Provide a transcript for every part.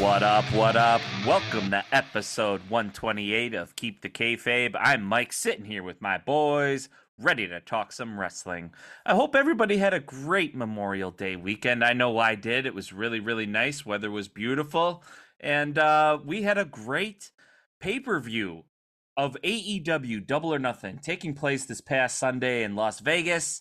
What up, what up? Welcome to episode 128 of Keep the Kayfabe. I'm Mike, sitting here with my boys, ready to talk some wrestling. I hope everybody had a great Memorial Day weekend. I know I did. It was really, really nice. Weather was beautiful. And uh, we had a great pay per view of AEW Double or Nothing taking place this past Sunday in Las Vegas.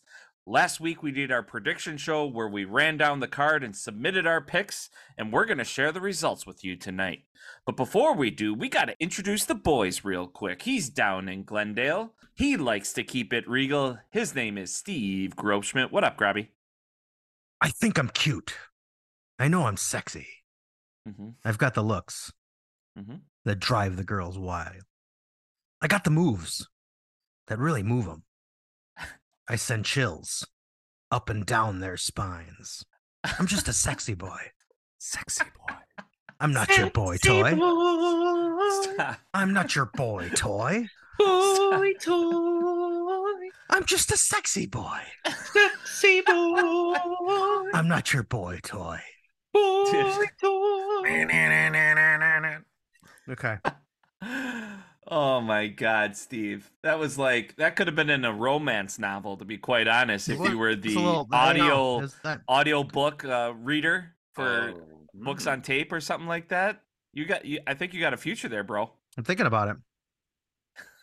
Last week we did our prediction show where we ran down the card and submitted our picks, and we're going to share the results with you tonight. But before we do, we got to introduce the boys real quick. He's down in Glendale. He likes to keep it regal. His name is Steve Grobschmidt. What up, Grabby? I think I'm cute. I know I'm sexy. Mm-hmm. I've got the looks Mhm. that drive the girls wild. I got the moves that really move them. I send chills up and down their spines. I'm just a sexy boy. Sexy boy. I'm not your boy toy. Stop. I'm not your boy toy. Boy toy. I'm just a sexy boy. Sexy boy. I'm not your boy toy. boy toy. Okay. Oh my God, Steve! That was like that could have been in a romance novel, to be quite honest. If you were the little- audio that- audio book uh, reader for Oh, books mm. on tape or something like that. You got, you, I think you got a future there, bro. I'm thinking about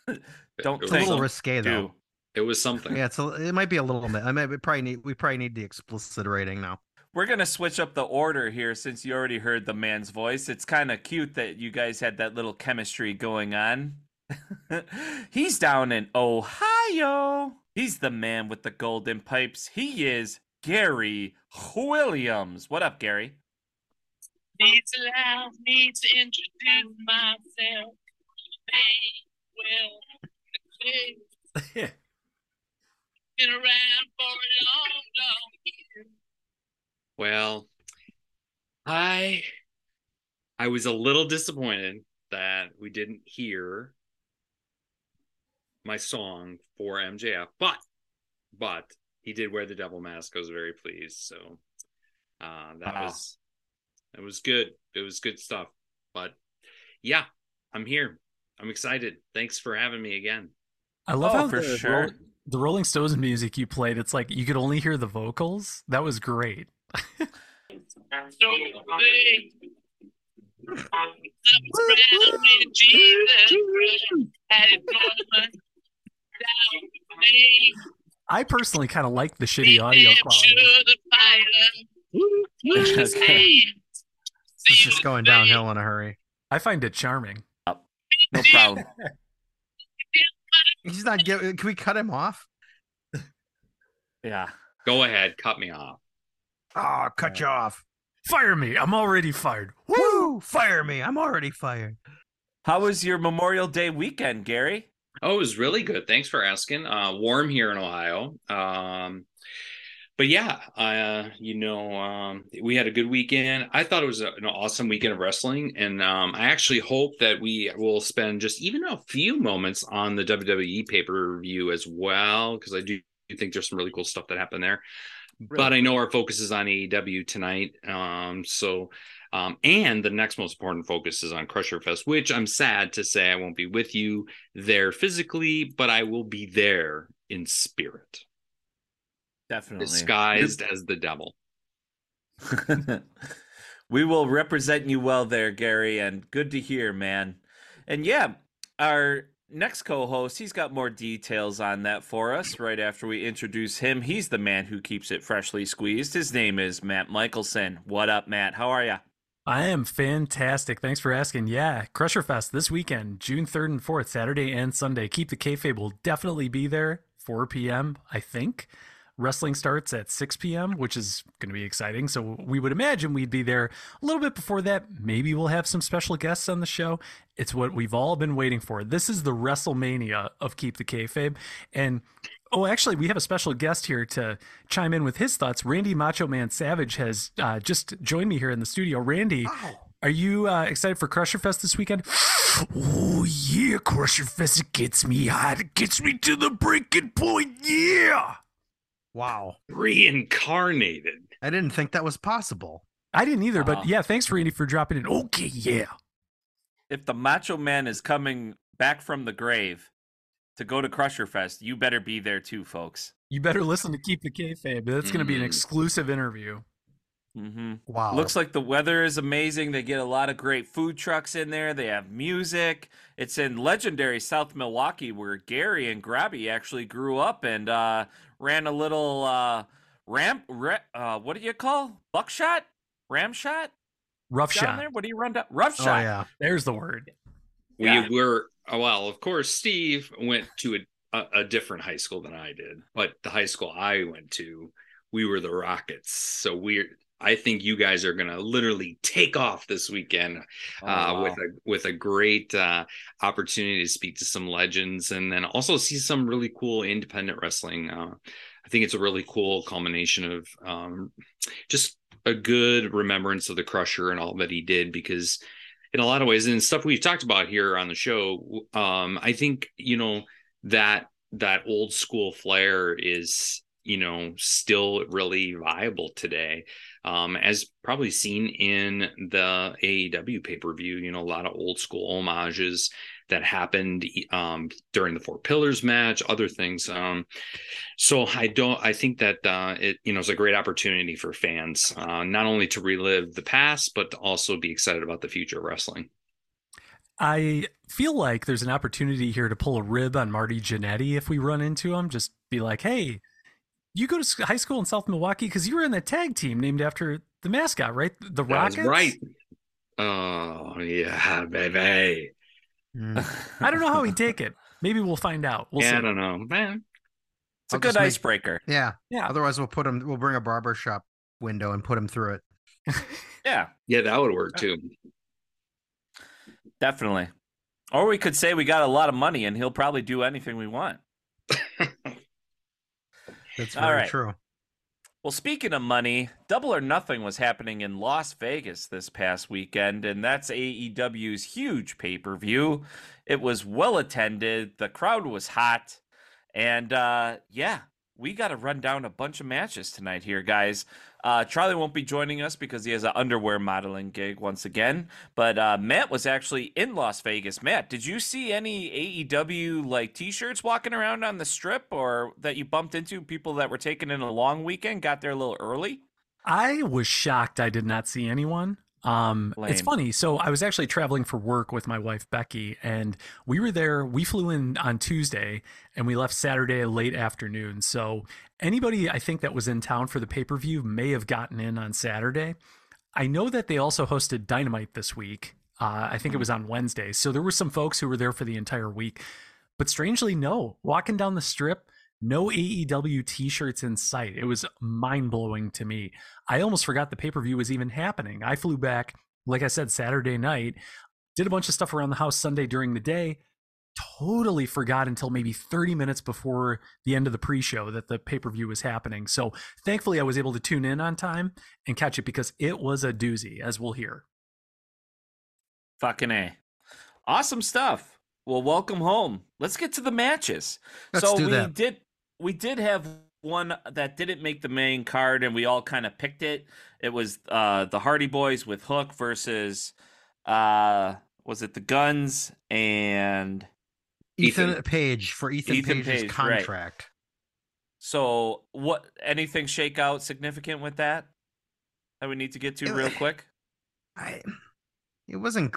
it. Don't It It's was a little risque though. do. It was something. Yeah, it's a, it might be a little bit. I mean, we probably need we probably need the explicit rating now. We're gonna switch up the order here since you already heard the man's voice. It's kind of cute that you guys had that little chemistry going on. He's down in Ohio. He's the man with the golden pipes. He is Gary Williams. What up, Gary? Needs allow me to introduce myself. They will been around for a long, long year. Well, I I was a little disappointed that we didn't hear my song for MJF, but but he did wear the devil mask. I was very pleased. So uh that Wow. was it was good. It was good stuff. But yeah, I'm here. I'm excited. Thanks for having me again. I love Oh, how for the, sure. Roll- the Rolling Stones music you played, it's like you could only hear the vocals. That was great. So they I was around when Jesus Christ had it going down the way. I personally kind of like the shitty audio quality. to the fire. Push his Okay. It's just going downhill in a hurry. I find it charming. No problem. He's not getting. Can we cut him off? Yeah. Go ahead, cut me off. Oh, cut you off. Fire me! I'm already fired. Woo! Fire me! I'm already fired. How was your Memorial Day weekend, Gary? Oh, it was really good. Thanks for asking. Uh, warm here in Ohio. Um, but yeah, uh, you know, um, we had a good weekend. I thought it was a, an awesome weekend of wrestling, and um, I actually hope that we will spend just even a few moments on the WWE pay per view as well, because I do think there's some really cool stuff that happened there. But I know our focus is on AEW tonight. Um, so, um, and the next most important focus is on Crusher Fest, which I'm sad to say I won't be with you there physically, but I will be there in spirit, Definitely. disguised as the devil. we will represent you well there, Gary, and good to hear, man. And yeah, our next co-host, he's got more details on that for us right after we introduce him. He's the man who keeps it freshly squeezed. His name is Matt Michelson. What up, Matt? How are you? I am fantastic. Thanks for asking. Yeah, Crusher Fest this weekend, June 3rd and 4th, Saturday and Sunday. Keep the Kayfabe will definitely be there, 4 p.m., I think. Wrestling starts at 6 p.m., which is going to be exciting. So we would imagine we'd be there a little bit before that. Maybe we'll have some special guests on the show. It's what we've all been waiting for. This is the WrestleMania of Keep the Kayfabe. And Oh, actually, we have a special guest here to chime in with his thoughts. Randy Macho Man Savage has uh, just joined me here in the studio. Randy, are you uh, excited for Crusher Fest this weekend? Oh yeah, Crusher Fest it gets me hot. It gets me to the breaking point. Yeah. Wow. Reincarnated. I didn't think that was possible. I didn't either, but Uh, yeah, thanks, Randy, for dropping in. Okay, yeah. If the Macho Man is coming back from the grave to go to Crusher Fest, you better be there too, folks. you better listen to Keep the Kayfabe. That's going to be an Mm. exclusive interview. Mm-hmm. Wow. Looks like the weather is amazing. They get a lot of great food trucks in there. They have music. It's in legendary South Milwaukee where Gary and Grabby actually grew up and uh, ran a little uh, ramp. Ra- uh, what do you call buckshot? Ram shot Rough down shot. there? What do you run down? Rough Oh shot. yeah. There's the word. We Yeah. were oh, well, of course, Steve went to a, a, a different high school than I did, but the high school I went to, we were the Rockets. So we're I think you guys are gonna literally take off this weekend Oh, uh, wow. with a with a great uh, opportunity to speak to some legends and then also see some really cool independent wrestling. Uh, I think it's a really cool culmination of um, just a good remembrance of the Crusher and all that he did because in a lot of ways and stuff we've talked about here on the show um i think you know that that old school flair is you know still really viable today um as probably seen in the AEW pay-per-view you know a lot of old school homages that happened um during the four pillars match other things um so i don't i think that uh it you know is a great opportunity for fans uh not only to relive the past but to also be excited about the future of wrestling I feel like there's an opportunity here to pull a rib on Marty Jannetty if we run into him. Just be like, hey, you go to high school in South Milwaukee because you were in that tag team named after the mascot, right? The That's Rockets. right oh yeah baby Mm. I don't know how he'd take it. Maybe we'll find out. We'll yeah, see. i don't know man It's a I'll good just make- icebreaker. Yeah. Yeah. Otherwise, we'll put him. We'll bring a barber shop window and put him through it. Yeah, yeah that would work too definitely. Or we could say we got a lot of money and he'll probably do anything we want. That's All very right. true. Well, speaking of money, Double or Nothing was happening in Las Vegas this past weekend, and that's AEW's huge pay per view. It was well attended, the crowd was hot, and uh, yeah, we got to run down a bunch of matches tonight here, guys. Uh, Charlie won't be joining us because he has an underwear modeling gig once again, but uh, Matt was actually in Las Vegas. Matt, did you see any AEW like T-shirts walking around on the strip, or that you bumped into people that were taking in a long weekend, got there a little early? I was shocked I did not see anyone. Um, it's funny. So I was actually traveling for work with my wife Becky, and we were there. We flew in on Tuesday, and we left Saturday late afternoon. So anybody I think that was in town for the pay per view may have gotten in on Saturday. I know that they also hosted Dynamite this week. Uh, I think it was on Wednesday. So there were some folks who were there for the entire week. But strangely, no. Walking down the strip, no AEW t shirts in sight. It was mind blowing to me. I almost forgot the pay per view was even happening. I flew back, like I said, Saturday night, did a bunch of stuff around the house Sunday during the day. Totally forgot until maybe 30 minutes before the end of the pre show that the pay per view was happening. So thankfully, I was able to tune in on time and catch it because it was a doozy, as we'll hear. Fucking A. Awesome stuff. Well, welcome home. Let's get to the matches. Let's so do we that. did we did have one that didn't make the main card and we all kind of picked it. It was uh the Hardy Boys with Hook versus uh was it the Gunns and Ethan, Ethan- Page for Ethan, Ethan Page's Page, right. contract. so what anything shake out significant with that that we need to get to real quick? I it wasn't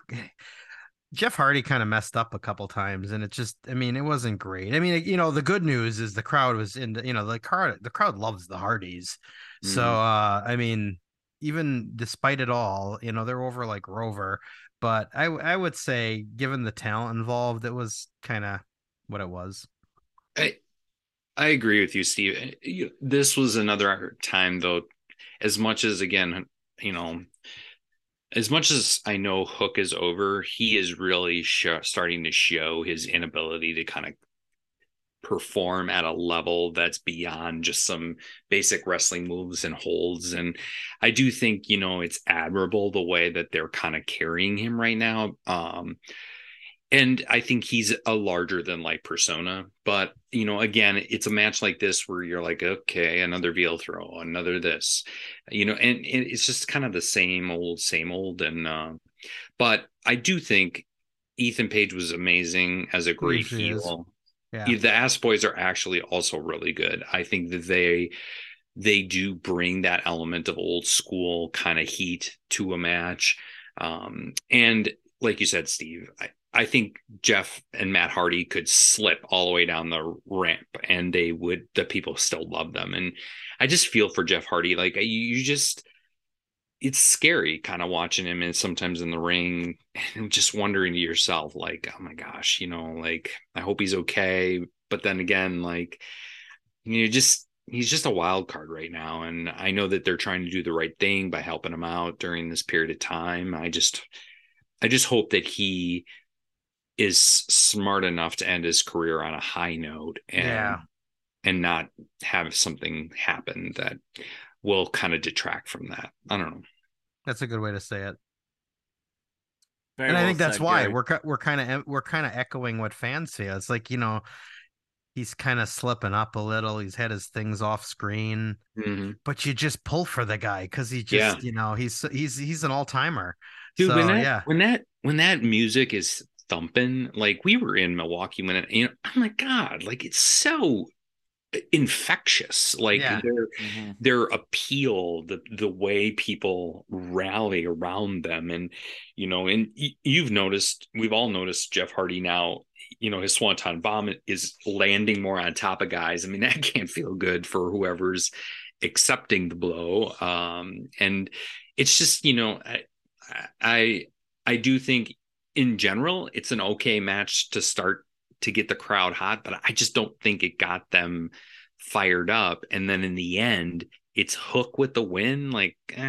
Jeff Hardy kind of messed up a couple times and it just I mean it wasn't great. I mean you know the good news is the crowd was in the, you know the crowd the crowd loves the Hardys. So uh I mean even despite it all, you know they're over like Rover, but I I would say given the talent involved it was kind of what it was. I, I agree with you, Steve. Eh, This was another time, though, as much as, again, you know, as much as I know Hook is over, he is really sho starting to show his inability to kind of perform at a level that's beyond just some basic wrestling moves and holds. And I do think, you know, it's admirable the way that they're kind of carrying him right now. Um, and I think he's a larger than life persona. But you know, again, it's a match like this where you're like, okay, another veal throw, another this, you know, and, and it's just kind of the same old, same old. And uh, but I do think Ethan Page was amazing as a great He heel. Yeah. The Ass Boys are actually also really good. I think that they they do bring that element of old school kind of heat to a match. Um, and like you said, Steve, I, I think Jeff and Matt Hardy could slip all the way down the ramp and they would the people still love them. And I just feel for Jeff Hardy. Like you, just it's scary kind of watching him and sometimes in the ring and just wondering to yourself, like, oh my gosh, you know, like I hope he's okay. But then again, like you know, just he's just a wild card right now. And I know that they're trying to do the right thing by helping him out during this period of time. I just I just hope that he is smart enough to end his career on a high note and Yeah. and not have something happen that will kind of detract from that. I don't know. That's a good way to say it. Very and I think that's said, why Gary. we're we're kind of we're kind of echoing what fans feel. It's like you know, he's kind of slipping up a little. He's had his things off screen, Mhm. but you just pull for the guy because he Yeah. just you know he's he's he's an all timer. Dude, so when that yeah, when that when that music is thumping, like we were in Milwaukee when it, you know, oh my god, like it's so infectious. Like Yeah. their Mhm. their appeal, the the way people rally around them, and you know, and y- you've noticed, we've all noticed Jeff Hardy now. You know, his swanton bomb is landing more on top of guys. I mean, that can't feel good for whoever's accepting the blow. Um, and it's just, you know, I, I, I do think in general it's an okay match to start to get the crowd hot, but I just don't think it got them fired up. And then in the end, it's Hook with the win. Like, uh,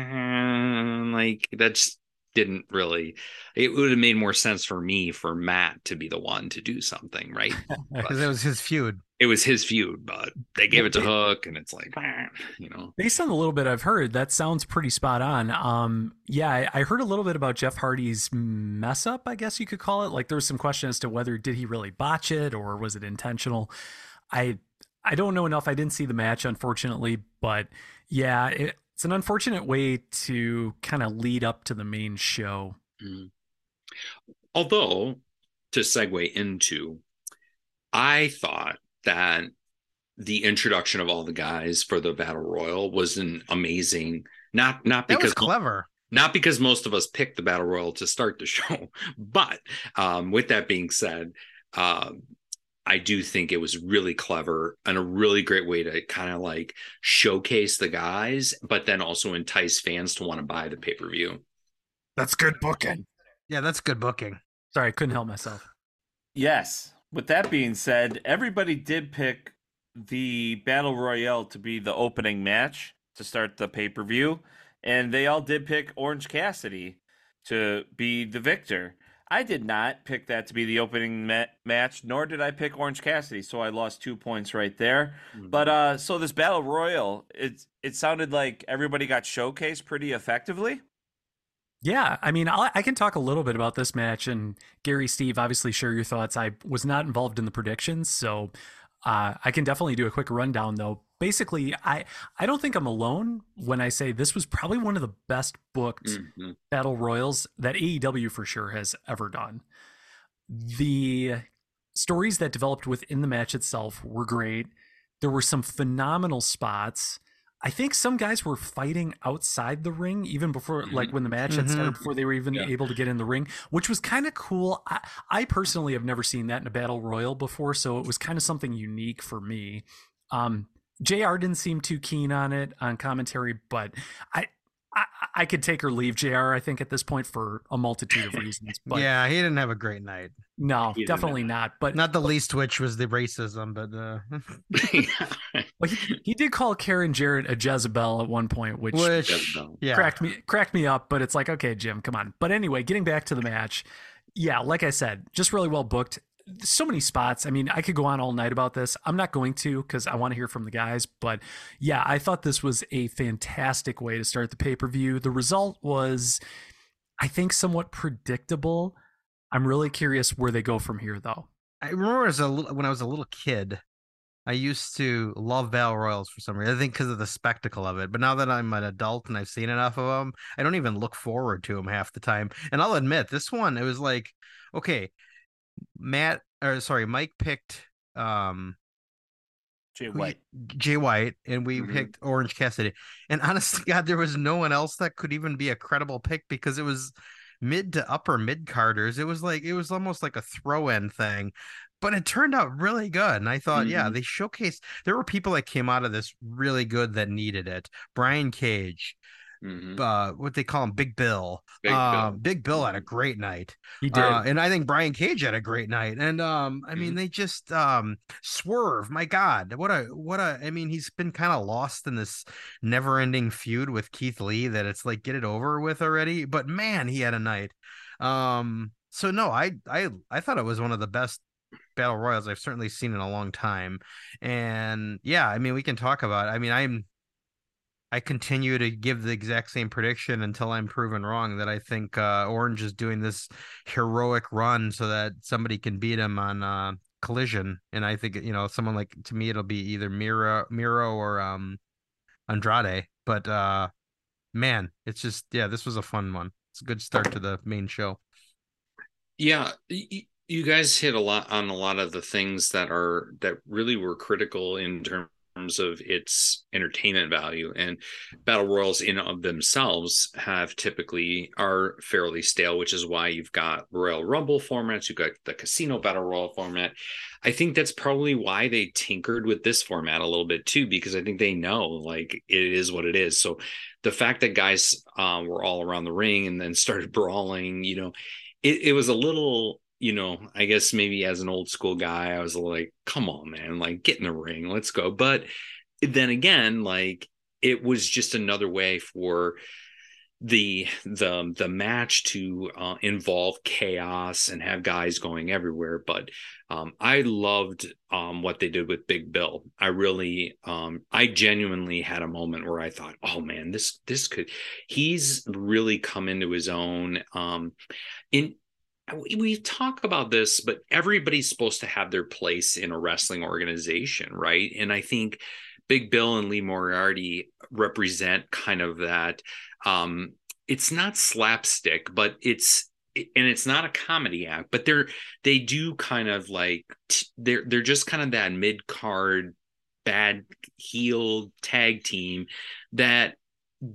like that just didn't really. It would have made more sense for me for Matt to be the one to do something, right? because it was his feud. It was his feud, but they gave it to Hook, and it's like, you know, Based on the little bit I've heard, that sounds pretty spot on. Um, yeah, I, I heard a little bit about Jeff Hardy's mess up, I guess you could call it. Like there was some question as to whether did he really botch it or was it intentional. I I don't know enough. I didn't see the match, unfortunately, but yeah, it, it's an unfortunate way to kind of lead up to the main show. Mm. Although, to segue into, I thought that the introduction of all the guys for the battle royal was an amazing. Not not That because was clever. not because most of us picked the battle royal to start the show, but um, with that being said, um, I do think it was really clever and a really great way to kind of like showcase the guys, but then also entice fans to want to buy the pay per view. That's good booking. Yeah, that's good booking. Sorry, I couldn't help myself. Yes. With that being said, everybody did pick the Battle Royale to be the opening match to start the pay per view. And they all did pick Orange Cassidy to be the victor. I did not pick that to be the opening ma- match, nor did I pick Orange Cassidy, so I lost two points right there. But uh, so this battle royal, it it sounded like everybody got showcased pretty effectively. Yeah, I mean, i I can talk a little bit about this match, and Gary, Steve, obviously share your thoughts. I was not involved in the predictions, so uh, I can definitely do a quick rundown. Though, basically, I I don't think I'm alone when I say this was probably one of the best booked Mhm. battle royals that AEW for sure has ever done. The stories that developed within the match itself were great. There were some phenomenal spots. I think some guys were fighting outside the ring even before, like when the match had started, before they were even Yeah. able to get in the ring, which was kind of cool. I, I personally have never seen that in a battle royal before, so it was kind of something unique for me. Um, JR didn't seem too keen on it on commentary, but I I, I could take or leave Jr. I think at this point for a multitude of reasons. But yeah, he didn't have a great night. no, He definitely not. But Not the least which was the racism, but uh, well, he, he did call Karen Jarrett a Jezebel at one point, which which Jezebel. yeah, cracked me cracked me up. But it's like, okay, Jim, come on. But anyway, getting back to the match, yeah, like I said, just really well booked. So many spots. I mean, I could go on all night about this. I'm not going to because I want to hear from the guys. But yeah, I thought this was a fantastic way to start the pay per view. The result was, I think, somewhat predictable. I'm really curious where they go from here, though. I remember as a little, when I was a little kid, I used to love battle royals for some reason. I think because of the spectacle of it. But now that I'm an adult and I've seen enough of them, I don't even look forward to them half the time. And I'll admit, this one it was like, okay, Matt or sorry, Mike picked um Jay we- White. Jay White, and we Mhm. picked Orange Cassidy. And honest to God, there was no one else that could even be a credible pick because it was mid to upper mid carders. It was like it was almost like a throw in thing. But it turned out really good. And I thought, yeah, Mhm. they showcased there were people that came out of this really good that needed it. Brian Cage, Mhm. uh, what they call him, Big Bill. Big um, Bill. Big Bill had a great night. He did. Uh, and I think Brian Cage had a great night. And um, I mean, they just um swerve. My God, what a what a I mean, he's been kind of lost in this never-ending feud with Keith Lee that it's like get it over with already. But man, he had a night. Um, so no, I I I thought it was one of the best battle royals I've certainly seen in a long time. And yeah, I mean, we can talk about. It. I mean, I'm I continue to give the exact same prediction until I'm proven wrong that I think uh, Orange is doing this heroic run so that somebody can beat him on uh, Collision, and I think you know someone like to me it'll be either Miro, Miro or um, Andrade. But uh, man, it's just yeah, this was a fun one. It's a good start to the main show. Yeah, you guys hit a lot on a lot of the things that are that really were critical in terms of its entertainment value and battle royals in of themselves have typically are fairly stale which is why you've got royal rumble formats you've got the casino battle royal format. I think that's probably why they tinkered with this format a little bit too because i think they know like it is what it is. So the fact that guys um, were all around the ring and then started brawling you know it, it was a little you know i guess maybe as an old school guy i was like come on man like get in the ring let's go. But then again like it was just another way for the the the match to uh, involve chaos and have guys going everywhere. But um, i loved um, what they did with big bill. I really um, i genuinely had a moment where i thought oh man this this could he's really come into his own um, in we- talk about this, but everybody's supposed to have their place in a wrestling organization, right? And I think Big Bill and Lee Moriarty represent kind of that. Um, it's not slapstick, but it's and it's not a comedy act, but they're they do kind of like they're they're just kind of that mid card bad heel tag team that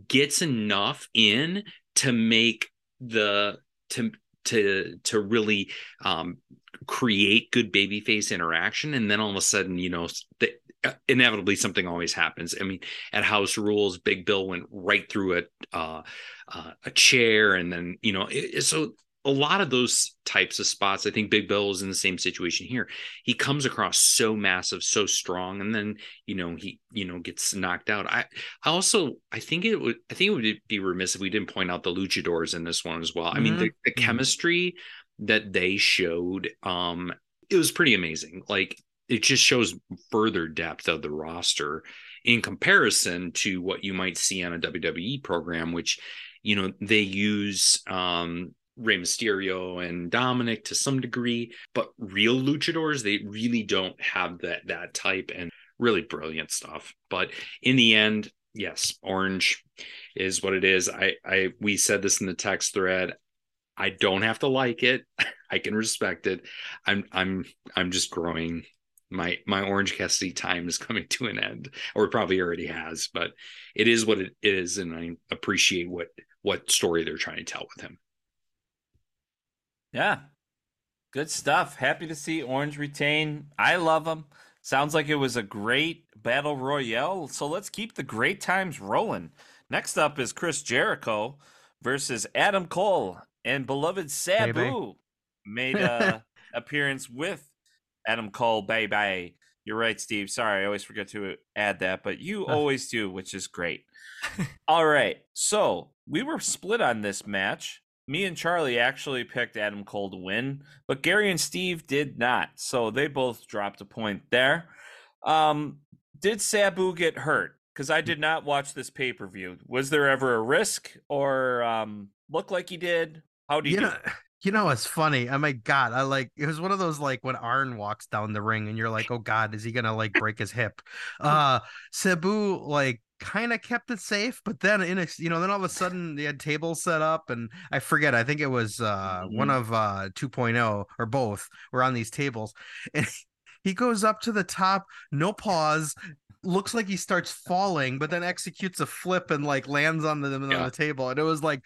gets enough in to make the to to to really um create good babyface interaction. And then all of a sudden you know the, uh, inevitably something always happens. I mean at house rules big bill went right through a uh, uh, a chair and then you know it, so a lot of those types of spots i think big bill is in the same situation here. He comes across so massive so strong and then you know he you know gets knocked out. I i also i think it would i think it would be remiss if we didn't point out the luchadors in this one as well. I mean the, the Mhm. chemistry that they showed um it was pretty amazing. Like it just shows further depth of the roster in comparison to what you might see on a WWE program which you know they use um Rey Mysterio and Dominik to some degree, but real luchadors, they really don't have that that type and really brilliant stuff. But in the end, yes, orange is what it is. I I we said this in the text thread. I don't have to like it. I can respect it. I'm I'm I'm just growing. My my Orange Cassidy time is coming to an end, or probably already has. But it is what it is, and I appreciate what what story they're trying to tell with him. Yeah. Good stuff. Happy to see Orange retain. I love him. Sounds like it was a great battle royale. So let's keep the great times rolling. Next up is Chris Jericho versus Adam Cole and beloved Sabu Baby. made a appearance with Adam Cole. Bye bye. You're right, Steve. Sorry, I always forget to add that, but you always do, which is great. All right, so we were split on this match. Me and Charlie actually picked Adam Cole to win, but Gary and Steve did not. So they both dropped a point there. Um, did Sabu get hurt? Because I did not watch this pay per view. Was there ever a risk or um, look like he did? How do you, know, you know, it's funny. Oh my god, I like it was one of those like when Arn walks down the ring and you're like, oh god, is he gonna like break his hip? Uh Sabu like kind of kept it safe, but then in a, you know, then all of a sudden they had tables set up and I forget, I think it was uh one of uh 2.0 or both were on these tables and he goes up to the top, no pause, looks like he starts falling, but then executes a flip and like lands on the on Yeah. the table. And it was like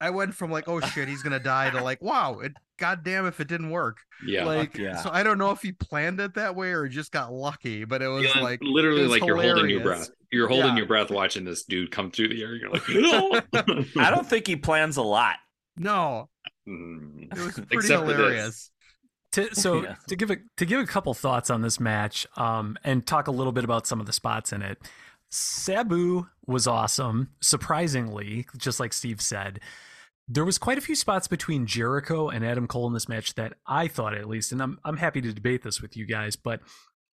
I went from like, oh shit, he's gonna die to like, wow, it goddamn if it didn't work. Yeah. like yeah. so I don't know if he planned it that way or just got lucky, but it was Yeah, like literally was like you're holding your breath. You're holding Yeah. your breath watching this dude come through the air. You're like, no. I don't think he plans a lot. No, Mm. it was pretty Except hilarious. To, so Yeah. to give a to give a couple thoughts on this match, um, and talk a little bit about some of the spots in it. Sabu was awesome, surprisingly, just like Steve said. There was quite a few spots between Jericho and Adam Cole in this match that I thought at least, and I'm I'm happy to debate this with you guys, but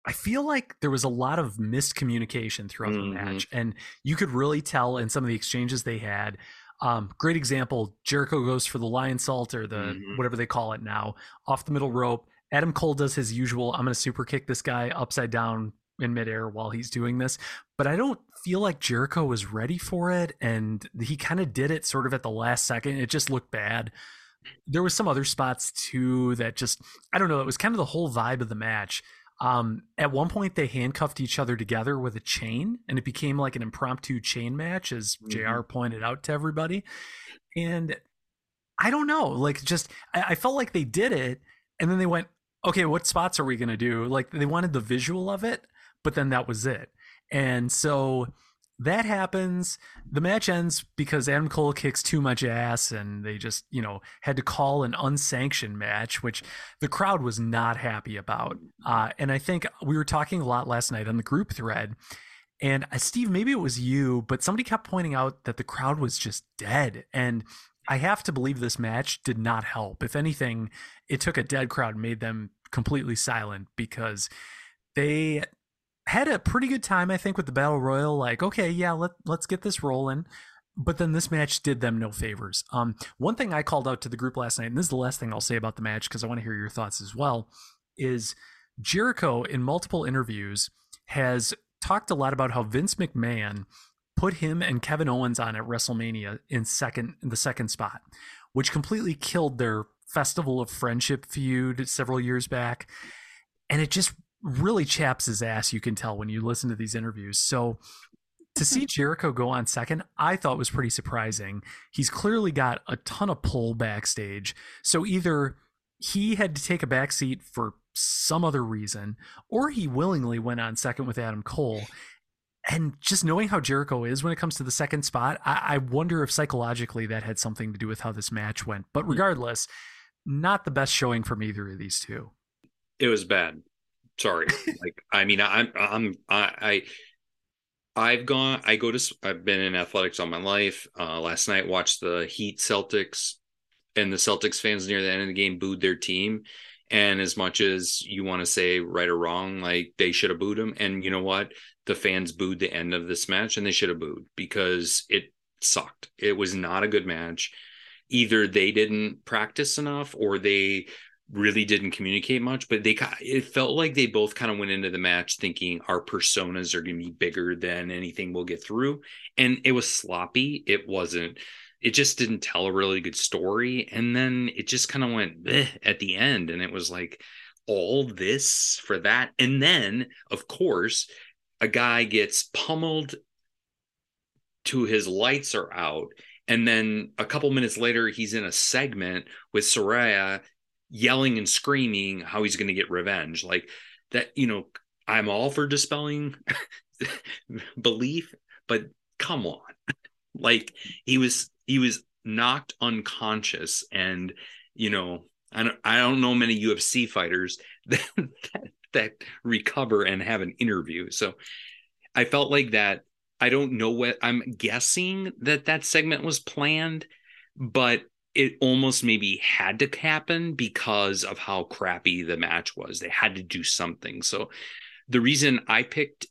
I feel like there was a lot of miscommunication throughout Mhm. the match, and you could really tell in some of the exchanges they had. Um, great example: Jericho goes for the Lionsault or the Mhm. whatever they call it now, off the middle rope. Adam Cole does his usual. I'm going to super kick this guy upside down in midair while he's doing this, but I don't feel like Jericho was ready for it, and he kind of did it sort of at the last second. It just looked bad. There was some other spots too that just I don't know. It was kind of the whole vibe of the match. Um, at one point, they handcuffed each other together with a chain, and it became like an impromptu chain match, as Jr. pointed out to everybody. And I don't know, like just I, I felt like they did it, and then they went, okay, what spots are we gonna do? Like they wanted the visual of it, but then that was it. And so that happens. The match ends because Adam Cole kicks too much ass, and they just, you know, had to call an unsanctioned match, which the crowd was not happy about. Uh, and I think we were talking a lot last night on the group thread. And uh, Steve, maybe it was you, but somebody kept pointing out that the crowd was just dead. And I have to believe this match did not help. If anything, it took a dead crowd made them completely silent because they had a pretty good time, I think, with the battle royal. Like, okay, yeah, let let's get this rolling. But then this match did them no favors. Um, one thing I called out to the group last night, and this is the last thing I'll say about the match because I want to hear your thoughts as well, is Jericho in multiple interviews has talked a lot about how Vince McMahon put him and Kevin Owens on at WrestleMania in second in the second spot, which completely killed their Festival of Friendship feud several years back. And it just really chaps his ass, you can tell when you listen to these interviews. So to see mm-hmm. Jericho go on second, I thought was pretty surprising. He's clearly got a ton of pull backstage. So either he had to take a back seat for some other reason, or he willingly went on second with Adam Cole. And just knowing how Jericho is when it comes to the second spot, I, I wonder if psychologically that had something to do with how this match went. But mm-hmm. regardless, not the best showing from either of these two. it was bad. Sorry. like I mean, I'm I'm I I I've gone. I go to. I've been in athletics all my life. Uh, last night watched the Heat Celtics, and the Celtics fans near the end of the game booed their team. And as much as you want to say right or wrong, like they should have booed them, and you know what, the fans booed the end of this match, and they should have booed because it sucked. It was not a good match. Either they didn't practice enough, or they really didn't communicate much, but they it felt like they both kind of went into the match thinking our personas are going to be bigger than anything we'll get through, and it was sloppy. It wasn't. It just didn't tell a really good story, and then it just kind of went at the end, and it was like all this for that, and then of course a guy gets pummeled to his lights are out. And then a couple minutes later, he's in a segment with Soraya yelling and screaming how he's going to get revenge. Like that, you know, I'm all for dispelling belief, but come on. like he was he was knocked unconscious and you know I don't I don't know many UFC fighters that that, that recover and have an interview. So I felt like that I don't know what I'm guessing that that segment was planned, but it almost maybe had to happen because of how crappy the match was. They had to do something. So the reason I picked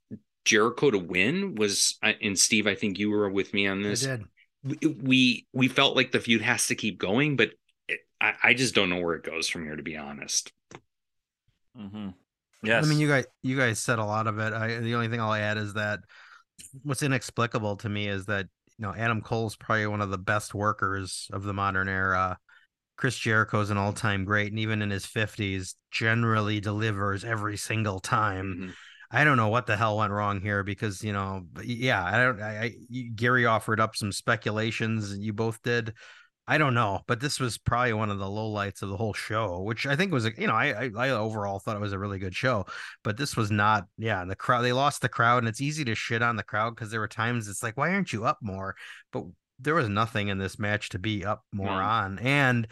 Jericho to win was, uh, and Steve, I think you were with me on this. I did. We we, we felt like the feud has to keep going, but it, I, I just don't know where it goes from here, to be honest. Mm-hmm. Yes. I mean, you guys, you guys said a lot of it. I, the only thing I'll add is that what's inexplicable to me is that you know Adam Cole's probably one of the best workers of the modern era. Chris Jericho's an all-time great, and even in his fifties, generally delivers every single time. Mhm. I don't know what the hell went wrong here because you know, yeah, I don't. I, I Gary offered up some speculations, and you both did. I don't know, but this was probably one of the lowlights of the whole show, which I think was, you know, I, I I overall thought it was a really good show, but this was not. Yeah, and the crowd they lost the crowd, and it's easy to shit on the crowd because there were times it's like, why aren't you up more? But there was nothing in this match to be up more on, and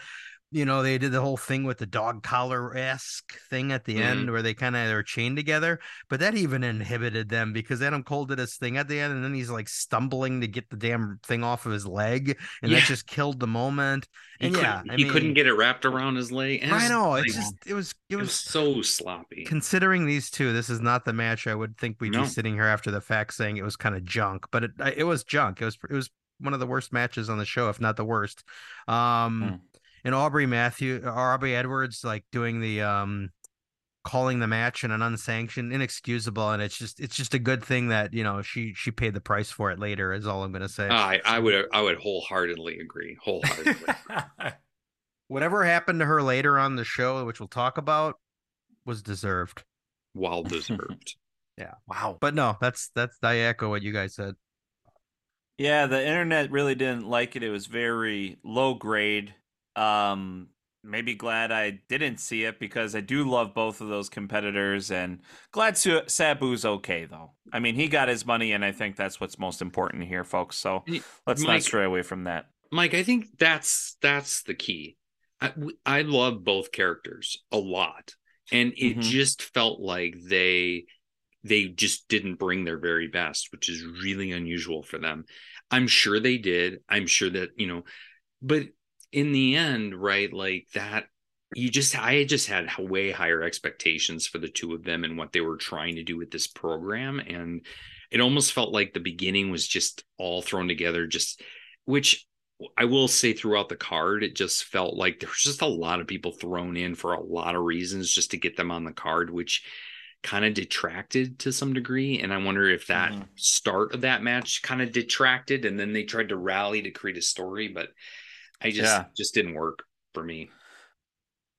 you know they did the whole thing with the dog collar esque thing at the Mhm. end where they kind of they were chained together, but that even inhibited them because Adam Cole did his thing at the end, and then he's like stumbling to get the damn thing off of his leg, and Yeah. that just killed the moment. He, And yeah, I he couldn't get it wrapped around his leg. and I know it's just it was it it was was so sloppy. considering these two, this is not the match I would think we'd No. be sitting here after the fact saying it was kind of junk, but it it was junk. It was it was one of the worst matches on the show, if not the worst. Um, Hmm. And Aubrey Matthew, Aubrey Edwards, like doing the um, calling the match and an unsanctioned, inexcusable, and it's just it's just a good thing that you know she she paid the price for it later. Is all I'm gonna say. I I would I would wholeheartedly agree. Wholeheartedly. Whatever happened to her later on the show, which we'll talk about, was deserved. well deserved. Yeah wow. But no, that's that's I echo what you guys said. Yeah, the internet really didn't like it. It was very low grade. Um, maybe glad I didn't see it because I do love both of those competitors, and glad Sabu's okay though. I mean, he got his money, and I think that's what's most important here, folks. So let's not stray away from that. Mike, I think that's that's the key. I love both characters a lot, and it Mhm. just felt like they they just didn't bring their very best, which is really unusual for them. I'm sure they did. I'm sure that you know, but in the end, right? Like that, you just I just had way higher expectations for the two of them and what they were trying to do with this program, and it almost felt like the beginning was just all thrown together, just which I will say throughout the card, it just felt like there was just a lot of people thrown in for a lot of reasons just to get them on the card, which kind of detracted to some degree. And I wonder if that Mhm. start of that match kind of detracted and then they tried to rally to create a story, but I just Yeah. just didn't work for me.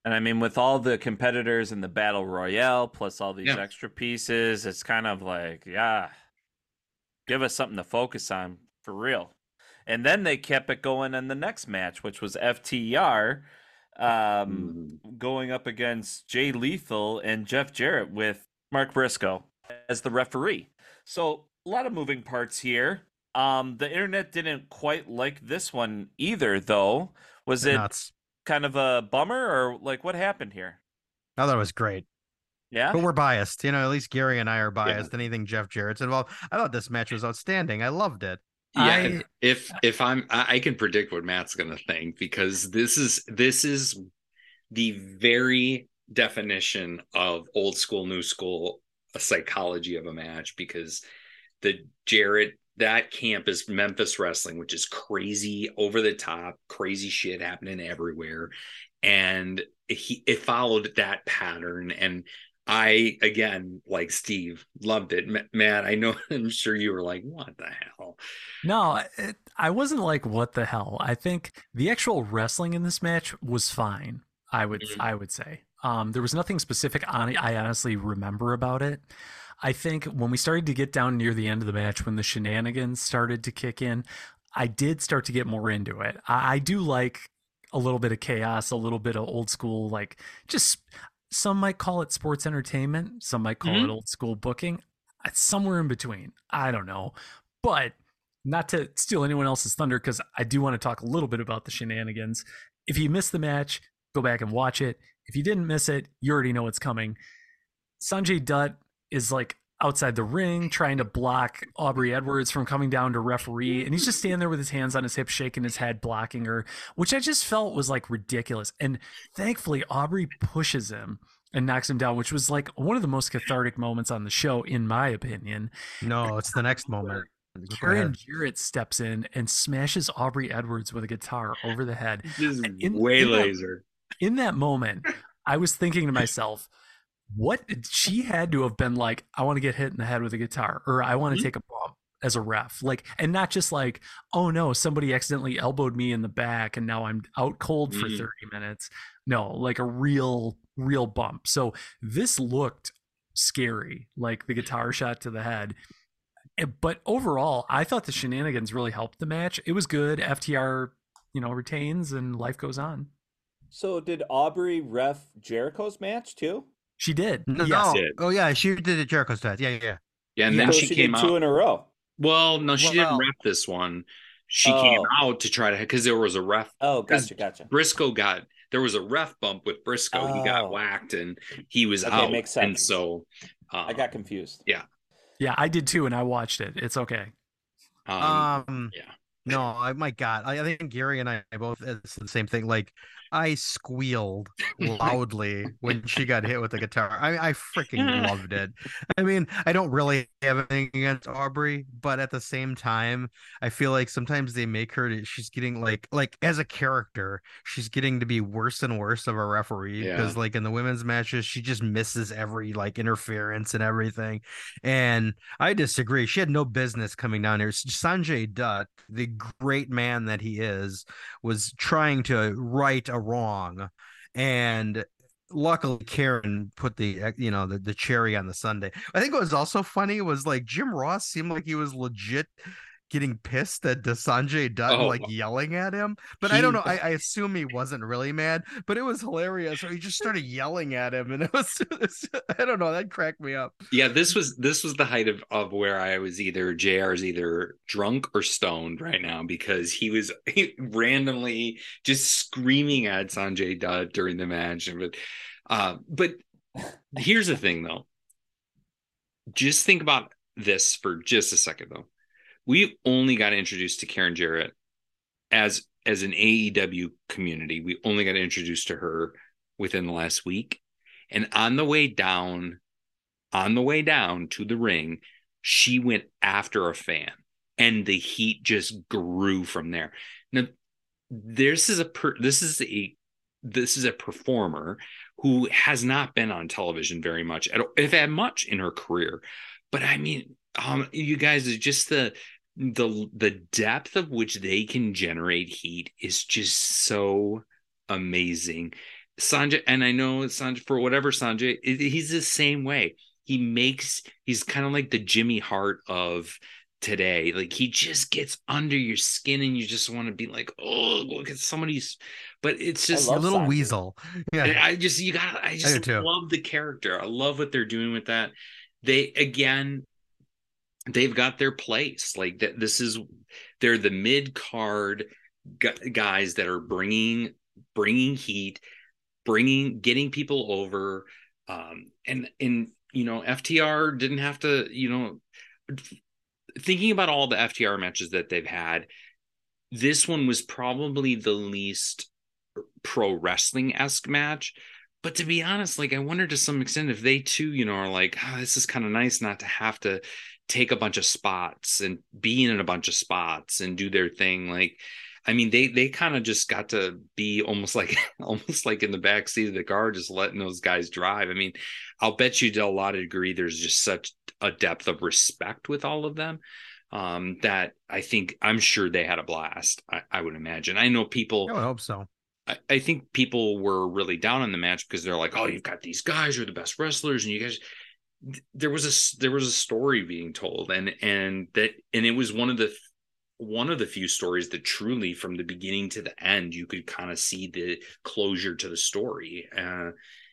And I mean, with all the competitors in the battle royale, plus all these Yeah. extra pieces, it's kind of like, yeah, give us something to focus on for real. And then they kept it going in the next match, which was FTR um, going up against Jay Lethal and Jeff Jarrett with Mark Briscoe as the referee. So a lot of moving parts here. Um, the internet didn't quite like this one either, though. Was it Nuts. kind of a bummer, or like what happened here? I thought it was great. Yeah. But we're biased. You know, at least Gary and I are biased. Anything Jeff Jarrett's involved. I thought this match was outstanding. I loved it. Yeah, I- if if I'm I, I can predict what Matt's gonna think because this is this is the very definition of old school, new school a psychology of a match because the Jarrett that camp is Memphis wrestling, which is crazy, over the top, crazy shit happening everywhere. And he it followed that pattern. And I again, like Steve, loved it. Ma- Matt, I know I'm sure you were like, what the hell? No, it, I wasn't like, what the hell? I think the actual wrestling in this match was fine. I would, Mhm. I would say. Um, there was nothing specific on it. I honestly remember about it. I think when we started to get down near the end of the match, when the shenanigans started to kick in, I did start to get more into it. I, I do like a little bit of chaos, a little bit of old school, like just some might call it sports entertainment, some might call Mhm. it old school booking. It's somewhere in between. I don't know. But not to steal anyone else's thunder, because I do want to talk a little bit about the shenanigans. If you missed the match, go back and watch it. If you didn't miss it, you already know what's coming. Sanjay Dutt is like outside the ring trying to block Aubrey Edwards from coming down to referee and he's just standing there with his hands on his hips shaking his head blocking her which I just felt was like ridiculous and thankfully Aubrey pushes him and knocks him down which was like one of the most cathartic moments on the show in my opinion No, it's the next moment. Karen ahead. Jarrett steps in and smashes Aubrey Edwards with a guitar over the head Just In- in way that- laser. in that moment, I was thinking to myself, what she had to have been like, I want to get hit in the head with a guitar, or I want to Mhm. take a bump as a ref. Like, and not just like, oh no, somebody accidentally elbowed me in the back and now I'm out cold for Mhm. 30 minutes. No, like a real, real bump. So this looked scary, like the guitar shot to the head. But overall, I thought the shenanigans really helped the match. It was good. FTR, you know, retains and life goes on. So did Aubrey ref Jericho's match too? She did. No, yes. no. Did. Oh yeah, she did the Jericho stats. Yeah, yeah, yeah. Yeah, and Yeah. then so she, she came did out. two in a row. Well, no, she didn't Well- rep this one. She came Oh. out to try to because there was a ref. Oh, gotcha, gotcha. Briscoe got there was a ref bump with Briscoe. He got Oh. whacked and he was Okay, out. makes sense. And sense. so um, I got confused. Yeah, yeah, I did too, and I watched it. It's okay. um, Um, yeah. no, I my God, I, I think Gary and I both it's the same thing. Like I squealed loudly when she got hit with the guitar. I I freaking loved it. I mean, I don't really have anything against Aubrey, but at the same time, I feel like sometimes they make her to- she's getting like like as a character, she's getting to be worse and worse of a referee Yeah. because like in the women's matches, she just misses every like interference and everything. And I disagree. She had no business coming down here. Sanjay Dutt, the great man that he is, was trying to right a wrong. And luckily Karen put the uh, you know the, the cherry on the sundae. I think what was also funny was like Jim Ross seemed like he was legit getting pissed at Sanjay Dutt Oh. like yelling at him. But I don't know. I, I assume he wasn't really mad, but it was hilarious. So he just started yelling at him, and it was I don't know, that cracked me up. Yeah, this was this was the height of of where I was either JR is either drunk or stoned right now because he was randomly just screaming at Sanjay Dutt during the match. But uh, but here's the thing though. Just think about this for just a second though. We only got introduced to Karen Jarrett as as an AEW community. We only got introduced to her within the last week. And on the way down on the way down to the ring, she went after a fan, and the heat just grew from there. Now, this is a per, this is a this is a performer who has not been on television very much, at, if at much in her career. But I mean, um, you guys, just the the the depth of which they can generate heat is just so amazing. Sanjay, and I know Sanjay for whatever Sanjay, he's the same way. He makes he's kind of like the Jimmy Hart of today. Like he just gets under your skin and you just want to be like, oh, look at somebody's. But it's just A little Sanjay. weasel. I- Yeah. I just you got I just too. love the character. I love what they're doing with that. They again they've got their place. Like that this is they're the mid-card gu- guys that are bringing bringing heat, bringing getting people over um and and you know FTR didn't have to, you know thinking about all the FTR matches that they've had, this one was probably the least pro wrestling esque match. But to be honest, like I wonder to some extent if they too, you know, are like, oh, this is kind of nice not to have to take a bunch of spots and be in a bunch of spots and do their thing. Like, I mean, they they kind of just got to be almost like almost like in the back seat of the car, just letting those guys drive. I mean, I'll bet you to a lot of degree there's just such a depth of respect with all of them um, that I think I'm sure they had a blast. I, I would imagine. I know people. I hope so. I, I think people were really down on the match because they're like, "Oh, you've got these guys, you're the best wrestlers, and you guys." There was a there was a story being told, and and that and it was one of the one of the few stories that truly, from the beginning to the end, you could kind of see the closure to the story. Uh,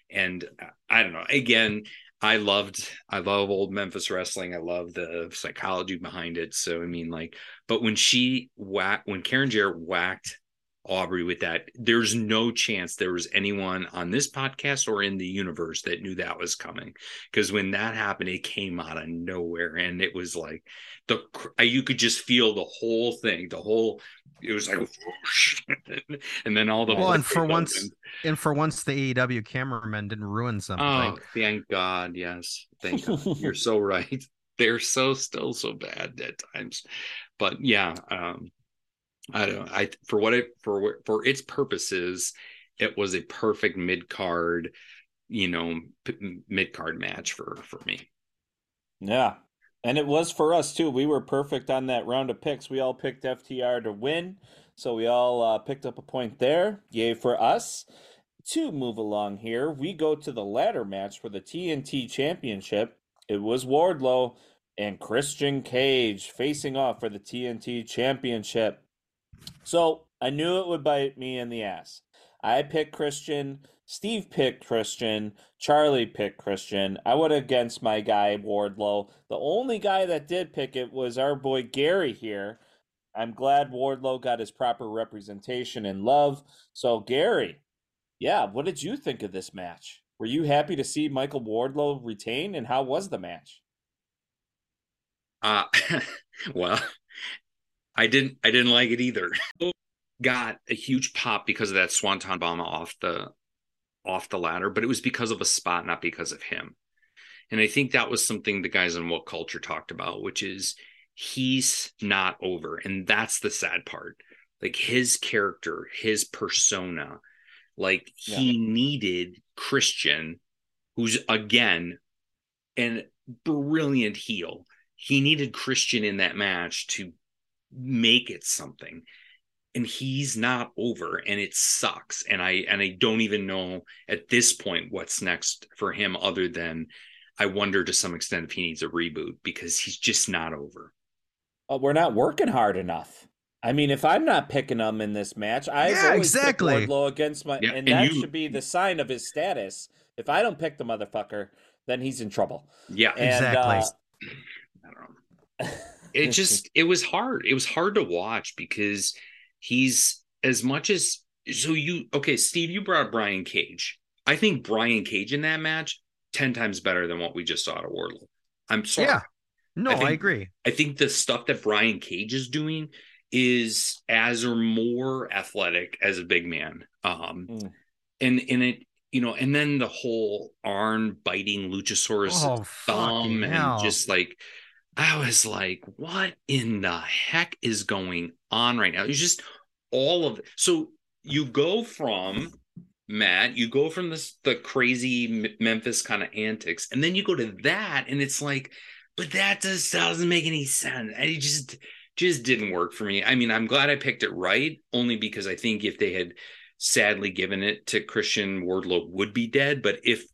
and I don't know. Again, I loved I love old Memphis wrestling. I love the psychology behind it. So I mean, like, but when she whacked when Karen Jarrett whacked Aubrey with that, there's no chance there was anyone on this podcast or in the universe that knew that was coming. Because when that happened, it came out of nowhere, and it was like the you could just feel the whole thing, the whole. It was like, and then all the well, and for once, and for once, the AEW cameramen didn't ruin something. Oh, thank God! Yes, thank God. You're so right. They're so still so bad at times, but yeah, um, I don't. I for what it for for its purposes, it was a perfect mid card, you know, p- mid card match for for me. Yeah, and it was for us too. We were perfect on that round of picks. We all picked FTR to win, so we all uh, picked up a point there. Yay for us. To move along here, we go to the ladder match for the TNT Championship. It was Wardlow and Christian Cage facing off for the TNT Championship. So I knew it would bite me in the ass. I picked Christian. Steve picked Christian. Charlie picked Christian. I went against my guy Wardlow. The only guy that did pick it was our boy Gary here. I'm glad Wardlow got his proper representation and love. So Gary, yeah, what did you think of this match? Were you happy to see Michael Wardlow retain, and how was the match? Uh, well, I didn't I didn't like it either. Got a huge pop because of that swanton bomb off the off the ladder, but it was because of a spot, not because of him. And I think that was something the guys in what culture talked about, which is he's not over. And that's the sad part. Like his character, his persona, like yeah. he needed Christian, who's again an brilliant heel. He needed Christian in that match to make it something. And he's not over and it sucks. And i and i don't even know at this point what's next for him other than i wonder to some extent if he needs a reboot because he's just not over. Oh, we're not working hard enough. I mean if i'm not picking him in this match i yeah, exactly. Wardlow against my yeah, and, and, that you, should be the sign of his status. If i don't pick the motherfucker then he's in trouble. Yeah. And, exactly. uh, i don't know it just it was hard. It was hard to watch because he's as much as so you okay, Steve, you brought Brian Cage. I think Brian Cage in that match 10 times better than what we just saw at Wardlow. I'm sorry. Yeah. No, I, think, I agree. I think the stuff that Brian Cage is doing is as or more athletic as a big man. Um mm. and and it you know, and then the whole arm biting Luchasaurus oh, thumb and hell. just like I was like, what in the heck is going on right now? It's just all of. So you go from Matt, you go from this the crazy Memphis kind of antics, and then you go to that, and it's like, but that just doesn't make any sense. And it just just didn't work for me. I mean, I'm glad I picked it right, only because I think if they had sadly given it to Christian Wardlow would be dead. But if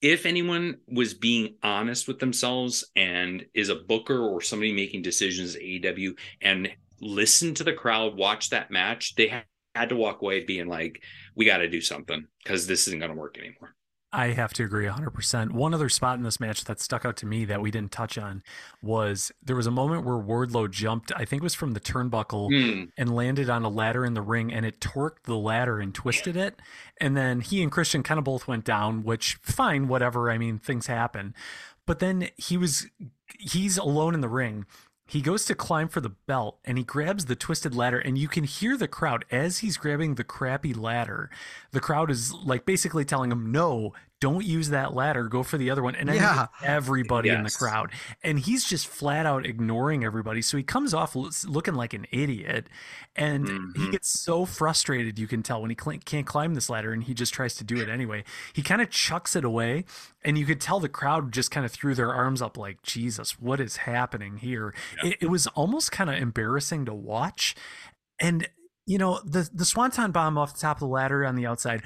if anyone was being honest with themselves and is a booker or somebody making decisions at AEW and listen to the crowd, watch that match, they had to walk away being like, we got to do something because this isn't going to work anymore. I have to agree 100%. One other spot in this match that stuck out to me that we didn't touch on was there was a moment where Wardlow jumped, I think it was from the turnbuckle, mm. and landed on a ladder in the ring and it torqued the ladder and twisted it. And then he and Christian kind of both went down, which fine, whatever. I mean, things happen. But then he was he's alone in the ring he goes to climb for the belt and he grabs the twisted ladder and you can hear the crowd as he's grabbing the crappy ladder. The crowd is like basically telling him no don't use that ladder go for the other one and yeah. everybody yes. in the crowd and he's just flat out ignoring everybody so he comes off looking like an idiot and mm-hmm. he gets so frustrated you can tell when he can't climb this ladder and he just tries to do it anyway he kind of chucks it away and you could tell the crowd just kind of threw their arms up like jesus what is happening here yeah. it, it was almost kind of embarrassing to watch and you know the the swanton bomb off the top of the ladder on the outside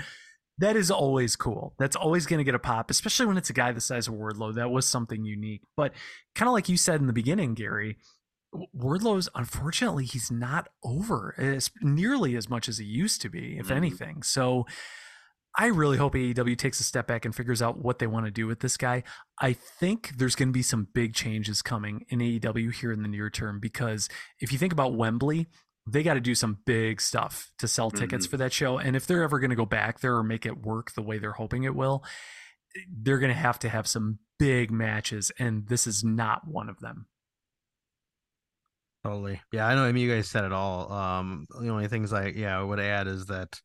that is always cool. That's always going to get a pop, especially when it's a guy the size of Wardlow. That was something unique. But kind of like you said in the beginning, Gary, Wardlow's unfortunately he's not over as nearly as much as he used to be, if mm-hmm. anything. So I really hope AEW takes a step back and figures out what they want to do with this guy. I think there's going to be some big changes coming in AEW here in the near term because if you think about Wembley, they got to do some big stuff to sell tickets Mhm. for that show. And if they're ever going to go back there or make it work the way they're hoping it will, they're going to have to have some big matches. And this is not one of them. Totally. Yeah, I know. I mean, you guys said it all. Um, the only things I yeah I would add is that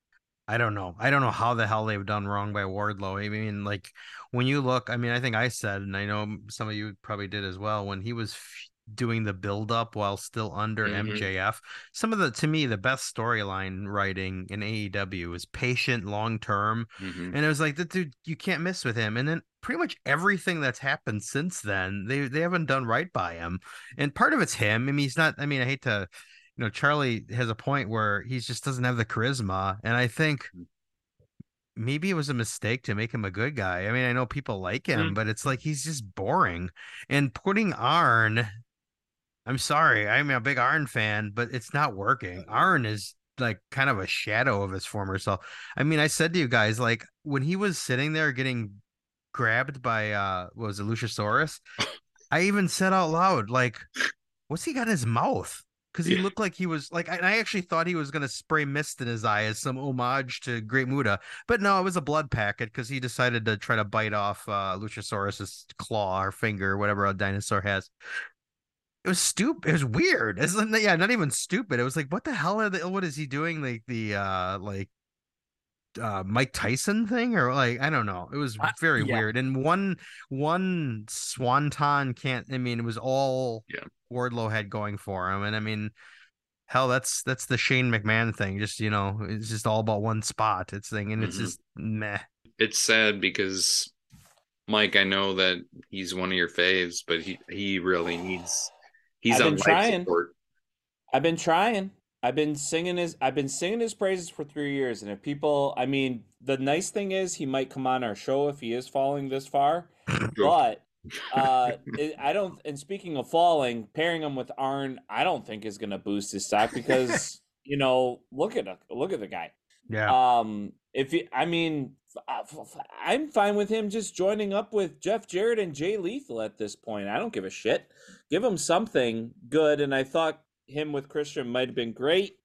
I don't know. I don't know how the hell they've done wrong by Wardlow. I mean, like when you look, I mean, I think I said, and I know some of you probably did as well, when he was f- doing the build up while still under Mhm. MJF. Some of the to me the best storyline writing in AEW is patient, long term, Mhm. and it was like that dude you can't miss with him and then pretty much everything that's happened since then they they haven't done right by him and part of it's him i mean he's not i mean i hate to you know charlie has a point where he just doesn't have the charisma and i think maybe it was a mistake to make him a good guy i mean i know people like him Mm. but it's like he's just boring and putting arn i'm sorry i'm a big arn fan but it's not working arn is like kind of a shadow of his former self I mean, I said to you guys, like when he was sitting there getting grabbed by uh what was it, Luchasaurus, I even said out loud, like, what's he got in his mouth? Because he Yeah. looked like he was like I, I actually thought he was gonna spray mist in his eye as some homage to Great Muta. But no, it was a blood packet because he decided to try to bite off uh Luchasaurus's claw or finger, whatever a dinosaur has. It was stupid. It was weird. It's like, yeah, not even stupid. It was like, what the hell are the what is he doing? Like the uh like uh Mike Tyson thing or like I don't know. It was Uh, very yeah. weird. And one one swanton can't I mean it was all Yeah. Wardlow had going for him. And I mean hell that's that's the Shane McMahon thing. Just you know, it's just all about one spot. It's thing and it's Mhm. just meh. It's sad because Mike, I know that he's one of your faves, but he he really needs he's I've on been life trying. support. I've been trying. I've been singing his I've been singing his praises for 3 years and if people I mean the nice thing is he might come on our show if he is falling this far. But uh it, I don't and speaking of falling, pairing him with Arn I don't think is going to boost his stock because you know, look at look at the guy. Yeah. Um, if he, I mean, uh, I'm fine with him just joining up with Jeff Jarrett and Jay Lethal at this point. I don't give a shit. Give him something good, and I thought him with Christian might have been great.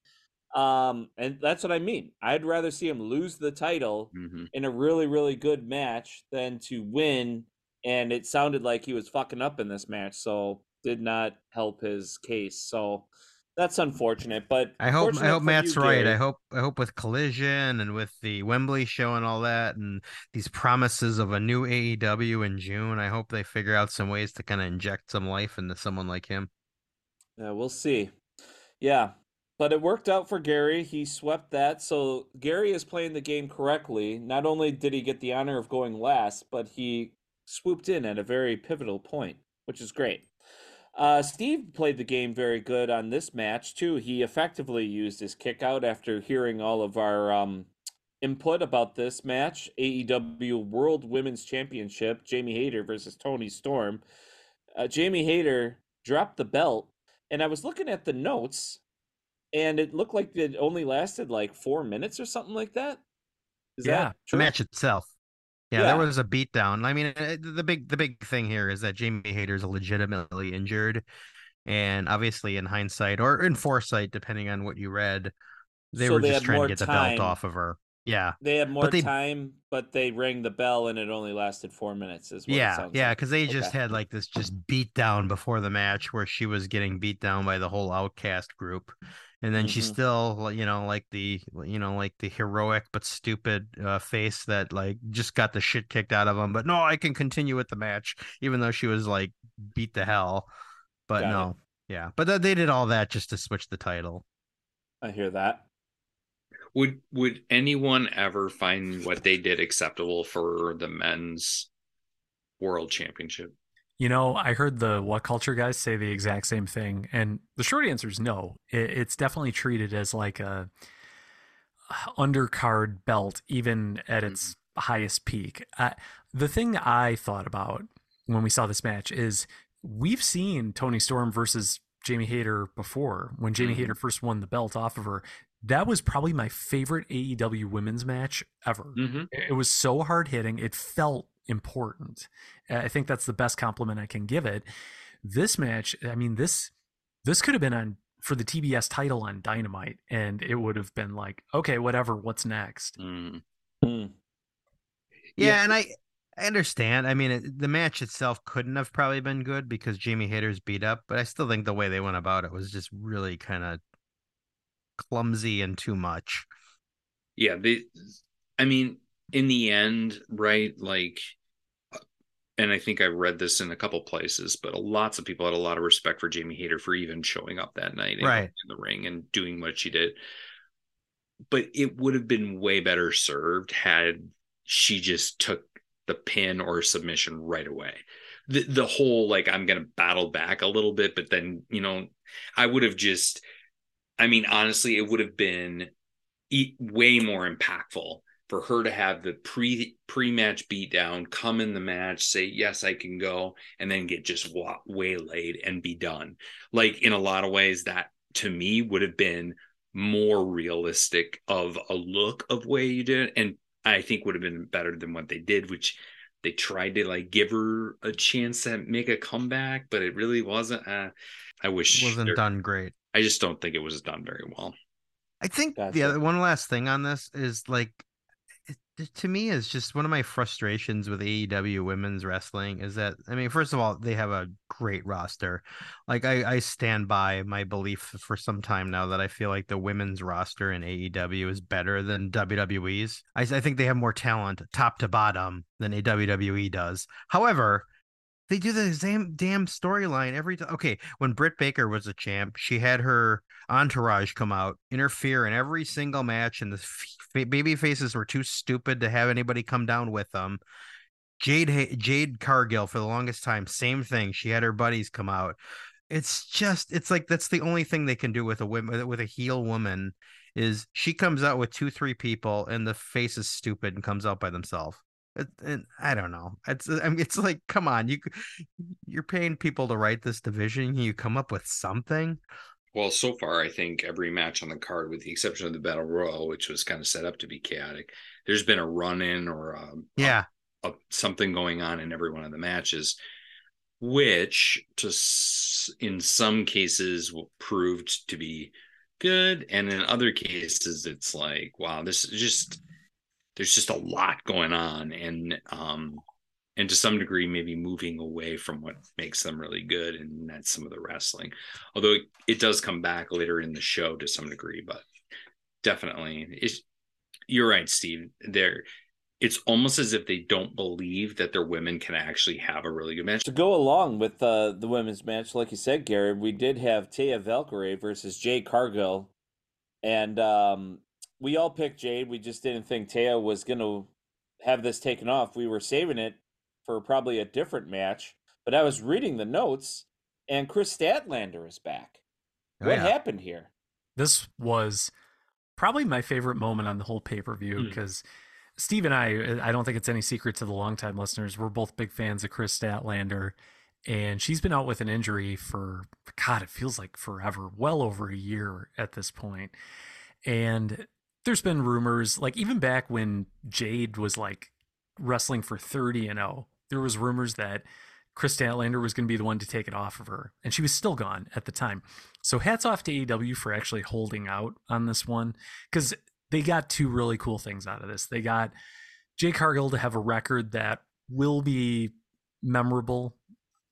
Um, and that's what I mean. I'd rather see him lose the title Mhm. in a really, really good match than to win. And it sounded like he was fucking up in this match, so did not help his case. So that's unfortunate. But I hope I hope Matt's you, right. I hope I hope with Collision and with the Wembley show and all that and these promises of a new AEW in June, I hope they figure out some ways to kind of inject some life into someone like him. Yeah, we'll see. Yeah, but it worked out for Gary. He swept that. So Gary is playing the game correctly. Not only did he get the honor of going last, but he swooped in at a very pivotal point, which is great. Uh, Steve played the game very good on this match too. He effectively used his kick out after hearing all of our um, input about this match. AEW World Women's Championship, Jamie Hayter versus Toni Storm. Uh, Jamie Hayter dropped the belt, and I was looking at the notes, and it looked like it only lasted like four minutes or something like that. Is Yeah, that The match itself. Yeah, Yeah. there was a beatdown. I mean, uh, the big the big thing here is that Jamie Hayter's legitimately injured, and obviously in hindsight or in foresight, depending on what you read, they So were they just trying to get the belt off of her. Yeah, They had more they- time, but they rang the bell, and it only lasted four minutes. Is yeah, yeah, like. because they just Okay. had like this just beat down before the match where she was getting beat down by the whole outcast group, and then she's Mhm. still you know like the you know like the heroic but stupid uh, face that like just got the shit kicked out of him, but no, I can continue with the match even though she was like beat the hell, but Got it. no, yeah, but th- they did all that just to switch the title. I hear that. Would would anyone ever find what they did acceptable for the men's world championship? You know, I heard the what culture guys say the exact same thing, and the short answer is no. It, it's definitely treated as like a undercard belt, even at its highest peak. The thing I thought about when we saw this match is we've seen Toni Storm versus Jamie Hayter before. When Jamie Mhm. Hayter first won the belt off of her, that was probably my favorite AEW women's match ever. Mhm. It it was so hard hitting. It felt important. I think that's the best compliment I can give it. This match, I mean, this this could have been on for the TBS title on Dynamite, and it would have been like, okay, whatever, what's next? Mm. Hmm. Yeah, Yeah. and I I understand. I mean, it, the match itself couldn't have probably been good because Jamie Hayter's beat up, but I still think the way they went about it was just really kind of clumsy and too much. yeah they i mean in the end right like and i think i read this in a couple places but lots of people had a lot of respect for jamie Hayter for even showing up that night and Right. in the ring and doing what she did but it would have been way better served had she just took the pin or submission right away the, the whole like i'm gonna battle back a little bit but then you know i would have just i mean honestly it would have been e- way more impactful for her to have the pre pre match beatdown, come in the match, say yes I can go, and then get just wa- waylaid and be done. Like in a lot of ways, that to me would have been more realistic of a look of way you did, it, and I think would have been better than what they did, which they tried to like give her a chance to make a comeback, but it really wasn't. Uh, I wish wasn't done great. I just don't think it was done very well. I think the Gotcha. other one last thing on this is like it, it- to me is just one of my frustrations with AEW women's wrestling is that I mean first of all they have a great roster. Like I I stand by my belief for some time now that I feel like the women's roster in AEW is better than WWE's. I, I think they have more talent top to bottom than a WWE does. However, they do the same damn storyline every time. Okay, when Britt Baker was a champ, she had her entourage come out, interfere in every single match, and the f- baby faces were too stupid to have anybody come down with them. Jade Jade Cargill for the longest time, same thing. She had her buddies come out. It's just, it's like that's the only thing they can do with a woman with a heel woman is she comes out with two, three people, and the face is stupid and comes out by themselves. It, and I don't know. It's I mean, it's like, come on, you you're paying people to write this division. You come up with something. Well, so far, I think every match on the card, with the exception of the Battle Royal, which was kind of set up to be chaotic, there's been a run in or um, a, Yeah, a, something going on in every one of the matches, which to in some cases proved to be good, and in other cases, it's like, wow, this is just there's just a lot going on, and um, and to some degree, maybe moving away from what makes them really good, and that's some of the wrestling. Although it, it does come back later in the show to some degree, but definitely, it's, you're right, Steve. There, it's almost as if they don't believe that their women can actually have a really good match. To go along with uh, the women's match, like you said, Gary, we did have Taya Valkyrie versus Jade Cargill, and um, we all picked Jade. We just didn't think Taya was going to have this taken off. We were saving it for probably a different match. But I was reading the notes, and Kris Statlander is back. Oh, what yeah. happened here? This was probably my favorite moment on the whole pay per view Hmm. because Steve and I, I don't think it's any secret to the longtime listeners, we're both big fans of Kris Statlander. And she's been out with an injury for, God, it feels like forever, well over a year at this point. And there's been rumors, like even back when Jade was like wrestling for 30 and 0, there was rumors that Kris Statlander was going to be the one to take it off of her. And she was still gone at the time. So hats off to AEW for actually holding out on this one because they got two really cool things out of this. They got Jade Cargill to have a record that will be memorable.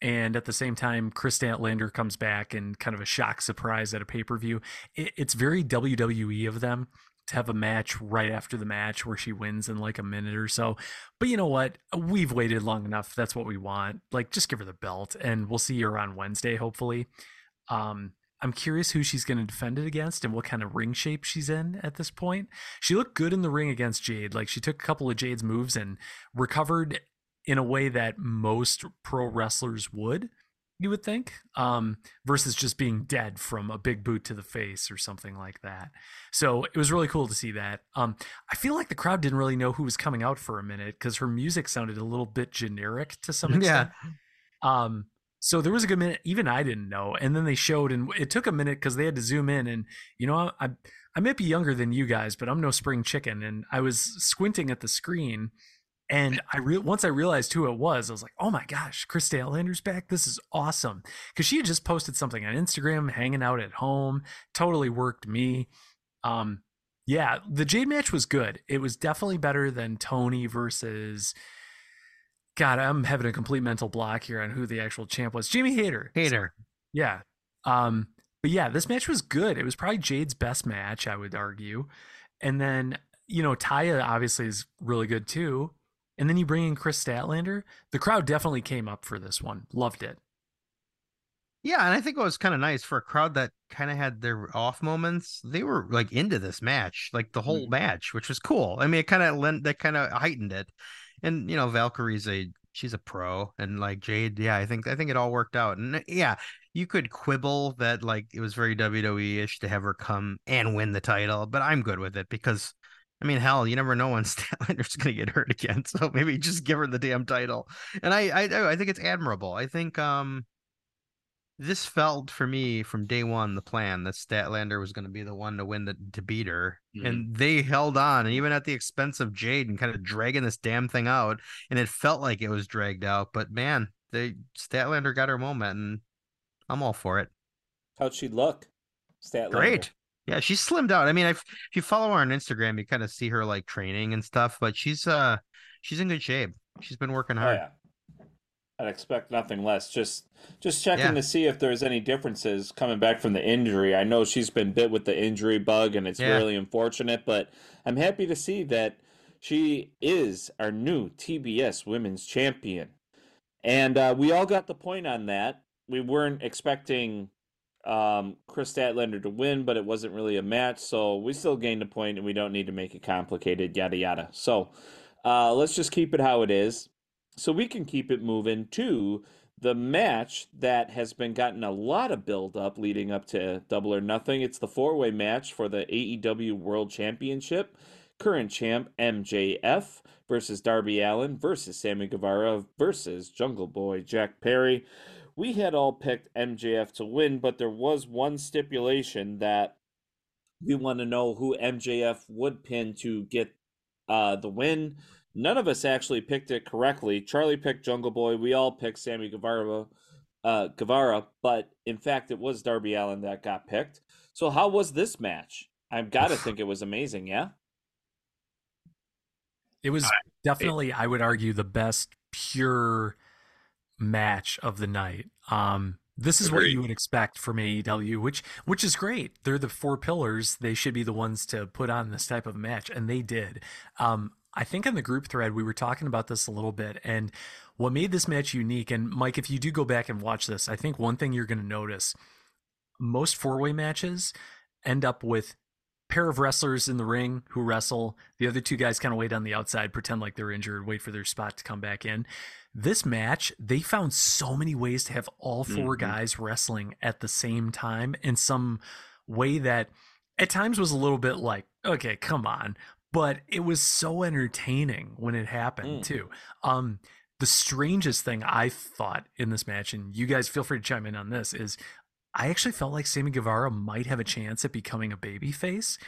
And at the same time, Kris Statlander comes back and kind of a shock surprise at a pay per view. It's very WWE of them to have a match right after the match where she wins in like a minute or so. But you know what? We've waited long enough. That's what we want. Like, just give her the belt, and we'll see her on Wednesday, hopefully. Um, I'm curious who she's going to defend it against and what kind of ring shape she's in at this point. She looked good in the ring against Jade. Like, she took a couple of Jade's moves and recovered in a way that most pro wrestlers would you would think um versus just being dead from a big boot to the face or something like that so it was really cool to see that um i feel like the crowd didn't really know who was coming out for a minute because her music sounded a little bit generic to some Yeah. extent um so there was a good minute even i didn't know and then they showed and it took a minute because they had to zoom in and you know i I might be younger than you guys, but I'm no spring chicken. And I was squinting at the screen, and I re- once I realized who it was, I was like, "Oh my gosh, Kris Statlander's back! This is awesome!" Because she had just posted something on Instagram, hanging out at home. Totally worked me. Um, yeah, the Jade match was good. It was definitely better than Toni versus. God, I'm having a complete mental block here on who the actual champ was. Jamie Hayter. Hater. Yeah. Um, but yeah, this match was good. It was probably Jade's best match, I would argue. And then, you know, Taya obviously is really good too. And then you bring in Kris Statlander. The crowd definitely came up for this one. Loved it. Yeah, and I think it was kind of nice for a crowd that kind of had their off moments. They were like into this match, like the whole Mm. match, which was cool. I mean, it kind of lent that kind of heightened it. And you know, Valkyrie's a she's a pro, and like Jade, yeah, I think I think it all worked out. And yeah, you could quibble that like it was very WWE ish to have her come and win the title, but I'm good with it because. I mean, hell, you never know when Statlander's going to get hurt again. So maybe just give her the damn title. And I, I, I think it's admirable. I think, um, this felt for me from day one the plan that Statlander was going to be the one to win the to beat her, Mhm. and they held on, and even at the expense of Jade and kind of dragging this damn thing out, and it felt like it was dragged out. But man, they Statlander got her moment, and I'm all for it. How'd she look? Statlander. Great. Yeah, she's slimmed out. I mean, if if you follow her on Instagram, you kind of see her like training and stuff, but she's uh she's in good shape. She's been working Oh hard. yeah. I'd expect nothing less. Just just checking Yeah. to see if there's any differences coming back from the injury. I know she's been bit with the injury bug and it's Yeah. really unfortunate, but I'm happy to see that she is our new TBS women's champion. And uh, we all got the point on that. We weren't expecting um, Kris Statlander to win, but it wasn't really a match, so we still gained a point, and we don't need to make it complicated. Yada yada. So uh, let's just keep it how it is, so we can keep it moving to the match that has been gotten a lot of build up leading up to Double or Nothing. It's the four way match for the AEW World Championship. Current champ MJF versus Darby Allin versus Sammy Guevara versus Jungle Boy Jack Perry. We had all picked MJF to win, but there was one stipulation that we want to know who MJF would pin to get uh, the win. None of us actually picked it correctly. Charlie picked Jungle Boy. We all picked Sammy Guevara, uh, Guevara, but in fact, it was Darby Allin that got picked. So, how was this match? I've got to think it was amazing. Yeah. It was definitely, I would argue, the best pure match of the night. Um, this is what you would expect from AEW, which which is great. They're the four pillars. They should be the ones to put on this type of match, and they did. Um, I think in the group thread we were talking about this a little bit, and what made this match unique. And Mike, if you do go back and watch this, I think one thing you're going to notice: most four way matches end up with pair of wrestlers in the ring who wrestle. The other two guys kind of wait on the outside, pretend like they're injured, wait for their spot to come back in. This match, they found so many ways to have all 4 Mhm. guys wrestling at the same time in some way that at times was a little bit like, okay, come on. But it was so entertaining when it happened Mm. too. Um, the strangest thing I thought in this match, and you guys feel free to chime in on this, is I actually felt like Sammy Guevara might have a chance at becoming a babyface.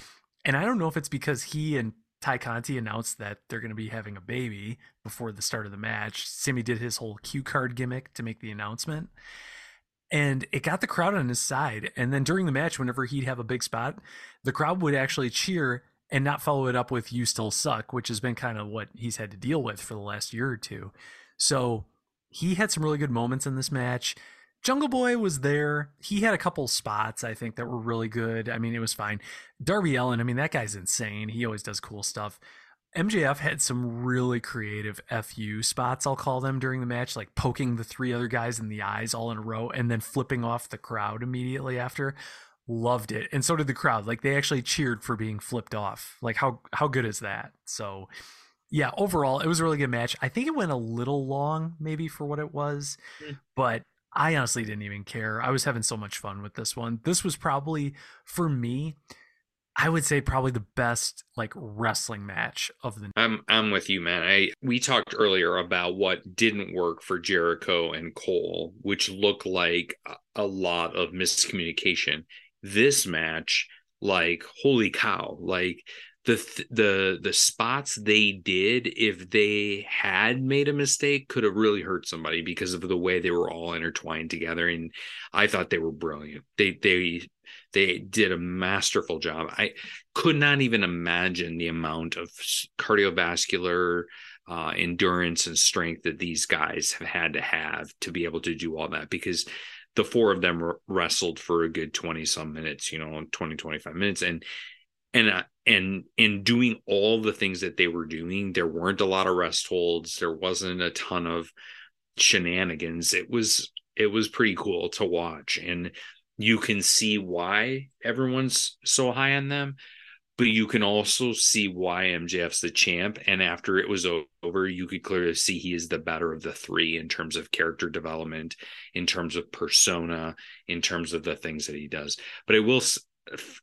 And I don't know if it's because he and Tay Conti announced that they're going to be having a baby before the start of the match. Sammy did his whole cue card gimmick to make the announcement. And it got the crowd on his side. And then during the match, whenever he'd have a big spot, the crowd would actually cheer and not follow it up with You Still Suck, which has been kind of what he's had to deal with for the last year or two. So he had some really good moments in this match. Jungle Boy was there. He had a couple spots I think that were really good. I mean, it was fine. Darby Allin, I mean, that guy's insane. He always does cool stuff. MJF had some really creative FU spots, I'll call them, during the match, like poking the three other guys in the eyes all in a row and then flipping off the crowd immediately after. Loved it. And so did the crowd. Like they actually cheered for being flipped off. Like how how good is that? So yeah, overall it was a really good match. I think it went a little long maybe for what it was, Mm. but I honestly didn't even care. I was having so much fun with this one. This was probably for me I would say probably the best like wrestling match of the I'm I'm with you, man. I we talked earlier about what didn't work for Jericho and Cole, which looked like a, a lot of miscommunication. This match like holy cow like the the the spots they did if they had made a mistake could have really hurt somebody because of the way they were all intertwined together and i thought they were brilliant. They they they did a masterful job. I could not even imagine the amount of cardiovascular uh, endurance and strength that these guys have had to have to be able to do all that because the four of them wrestled for a good 20 some minutes you know 20 25 minutes and and uh, and in doing all the things that they were doing there weren't a lot of rest holds there wasn't a ton of shenanigans it was it was pretty cool to watch and you can see why everyone's so high on them but you can also see why MJF's the champ. And after it was over, you could clearly see he is the better of the three in terms of character development, in terms of persona, in terms of the things that he does. But I will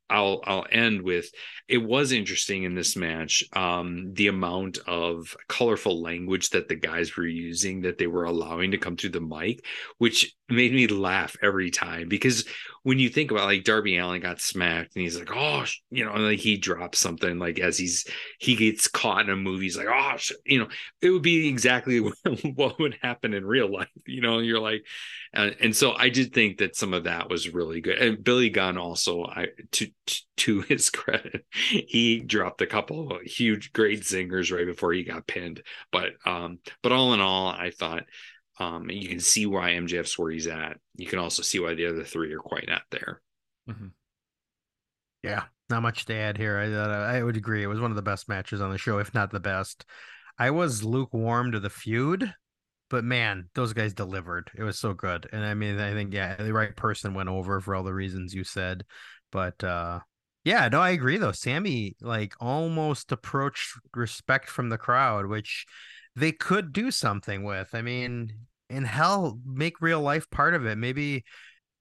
I'll I'll end with it was interesting in this match um the amount of colorful language that the guys were using that they were allowing to come through the mic which made me laugh every time because when you think about like Darby Allin got smacked and he's like oh you know and like he drops something like as he's he gets caught in a movie he's like oh you know it would be exactly what would happen in real life you know you're like and, and so I did think that some of that was really good and Billy Gunn also I to to his credit he dropped a couple of huge great zingers right before he got pinned but um but all in all I thought um, you can see why MJF's where he's at. You can also see why the other three are quite not there. Mm-hmm. Yeah, not much to add here. I I would agree. It was one of the best matches on the show, if not the best. I was lukewarm to the feud, but man, those guys delivered. It was so good. And I mean, I think yeah, the right person went over for all the reasons you said. But uh yeah, no, I agree though. Sammy like almost approached respect from the crowd, which they could do something with. I mean, and hell, make real life part of it. Maybe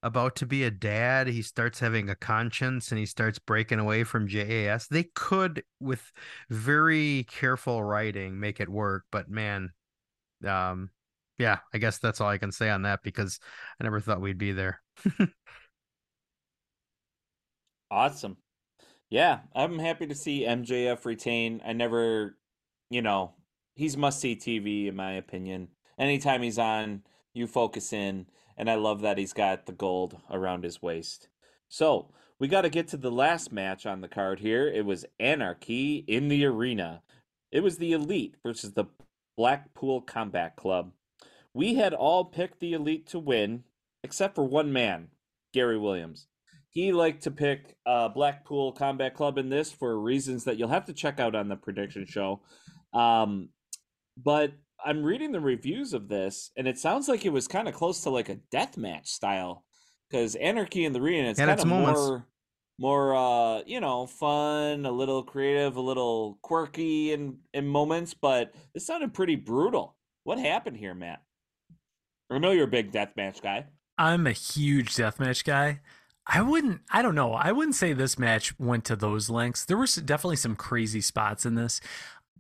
about to be a dad, he starts having a conscience and he starts breaking away from JAS. They could, with very careful writing, make it work. But man, um, yeah, I guess that's all I can say on that because I never thought we'd be there. awesome. Yeah, I'm happy to see MJF retain. I never, you know, he's must see TV in my opinion. Anytime he's on, you focus in, and I love that he's got the gold around his waist. So we got to get to the last match on the card here. It was Anarchy in the arena. It was the Elite versus the Blackpool Combat Club. We had all picked the Elite to win, except for one man, Gary Williams. He liked to pick uh, Blackpool Combat Club in this for reasons that you'll have to check out on the prediction show. Um, but I'm reading the reviews of this, and it sounds like it was kind of close to like a death match style, because Anarchy in the Arena it's kind of more, more, uh, you know, fun, a little creative, a little quirky in in moments, but it sounded pretty brutal. What happened here, Matt? I know you're a big death match guy. I'm a huge death match guy. I wouldn't. I don't know. I wouldn't say this match went to those lengths. There was definitely some crazy spots in this.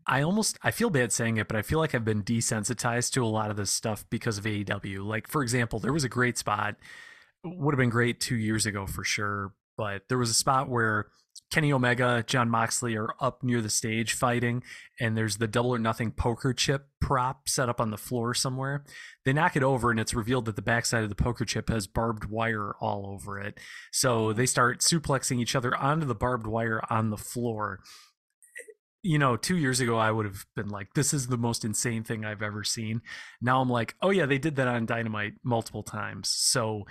I almost I feel bad saying it, but I feel like I've been desensitized to a lot of this stuff because of AEW. Like for example, there was a great spot would have been great 2 years ago for sure, but there was a spot where Kenny Omega, Jon Moxley are up near the stage fighting, and there's the double or nothing poker chip prop set up on the floor somewhere. They knock it over, and it's revealed that the backside of the poker chip has barbed wire all over it. So they start suplexing each other onto the barbed wire on the floor you know, two years ago, I would have been like, this is the most insane thing I've ever seen. Now I'm like, oh, yeah, they did that on Dynamite multiple times. So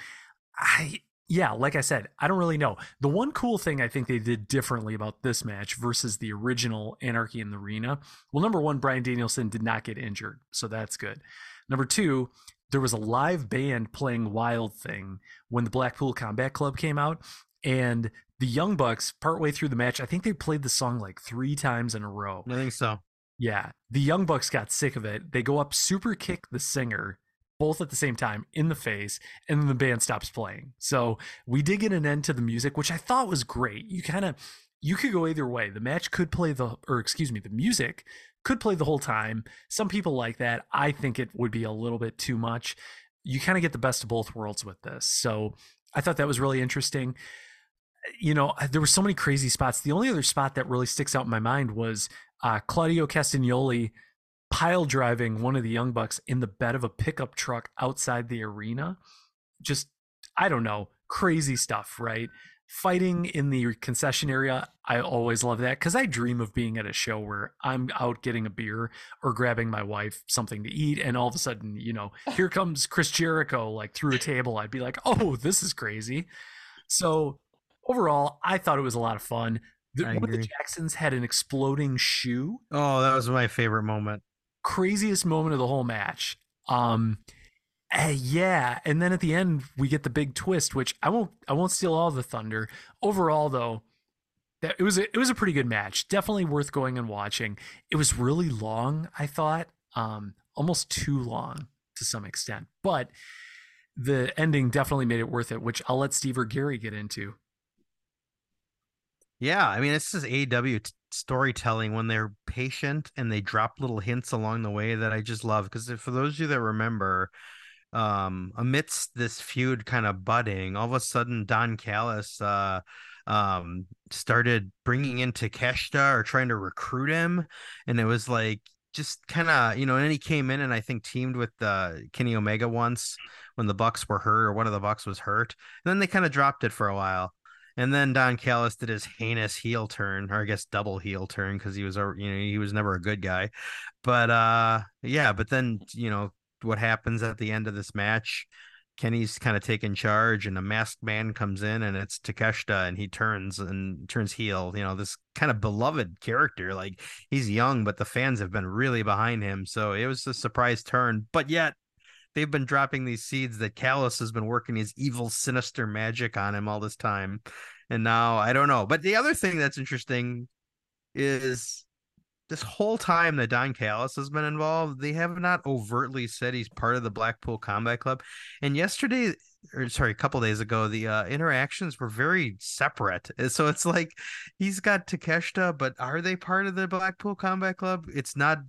I, yeah, like I said, I don't really know. The one cool thing I think they did differently about this match versus the original Anarchy in the Arena, well, number one, Bryan Danielson did not get injured. So that's good. Number two, there was a live band playing Wild Thing when the Blackpool Combat Club came out. And the Young Bucks, partway through the match, I think they played the song like three times in a row. I think so. Yeah. The Young Bucks got sick of it. They go up, super kick the singer, both at the same time in the face, and then the band stops playing. So we did get an end to the music, which I thought was great. You kind of you could go either way. The match could play the or excuse me, the music could play the whole time. Some people like that. I think it would be a little bit too much. You kind of get the best of both worlds with this. So I thought that was really interesting you know, there were so many crazy spots. The only other spot that really sticks out in my mind was uh, Claudio Castagnoli pile driving one of the Young Bucks in the bed of a pickup truck outside the arena. Just, I don't know, crazy stuff, right? Fighting in the concession area, I always love that because I dream of being at a show where I'm out getting a beer or grabbing my wife something to eat, and all of a sudden, you know, here comes Chris Jericho like through a table. I'd be like, oh, this is crazy. So overall, I thought it was a lot of fun. The, of the. Jacksons had an exploding shoe Oh, that was my favorite moment. craziest moment of the whole match. Um eh, yeah, and then at the end we get the big twist, which I won't I won't steal all the thunder. Overall though, that it was a, it was a pretty good match. Definitely worth going and watching. It was really long, I thought. Um almost too long to some extent. But the ending definitely made it worth it, which I'll let Steve or Gary get into. Yeah, I mean, it's just AW t- storytelling when they're patient and they drop little hints along the way that I just love. Because for those of you that remember, um, amidst this feud kind of budding, all of a sudden Don Callis uh, um, started bringing in Takeshita or trying to recruit him, and it was like just kind of you know, and then he came in and I think teamed with uh, Kenny Omega once when the Bucks were hurt or one of the Bucks was hurt, and then they kind of dropped it for a while. And then Don Callis did his heinous heel turn, or I guess double heel turn, because he was a you know he was never a good guy. But uh yeah, but then you know what happens at the end of this match? Kenny's kind of taking charge, and a masked man comes in, and it's Takeshita, and he turns and turns heel. You know this kind of beloved character, like he's young, but the fans have been really behind him. So it was a surprise turn, but yet they've been dropping these seeds that Callis has been working his evil, sinister magic on him all this time. And now I don't know. But the other thing that's interesting is this whole time that Don Callis has been involved, they have not overtly said he's part of the Blackpool Combat Club. And yesterday, or sorry, a couple days ago, the uh, interactions were very separate. So it's like he's got Takeshita, but are they part of the Blackpool Combat Club? It's not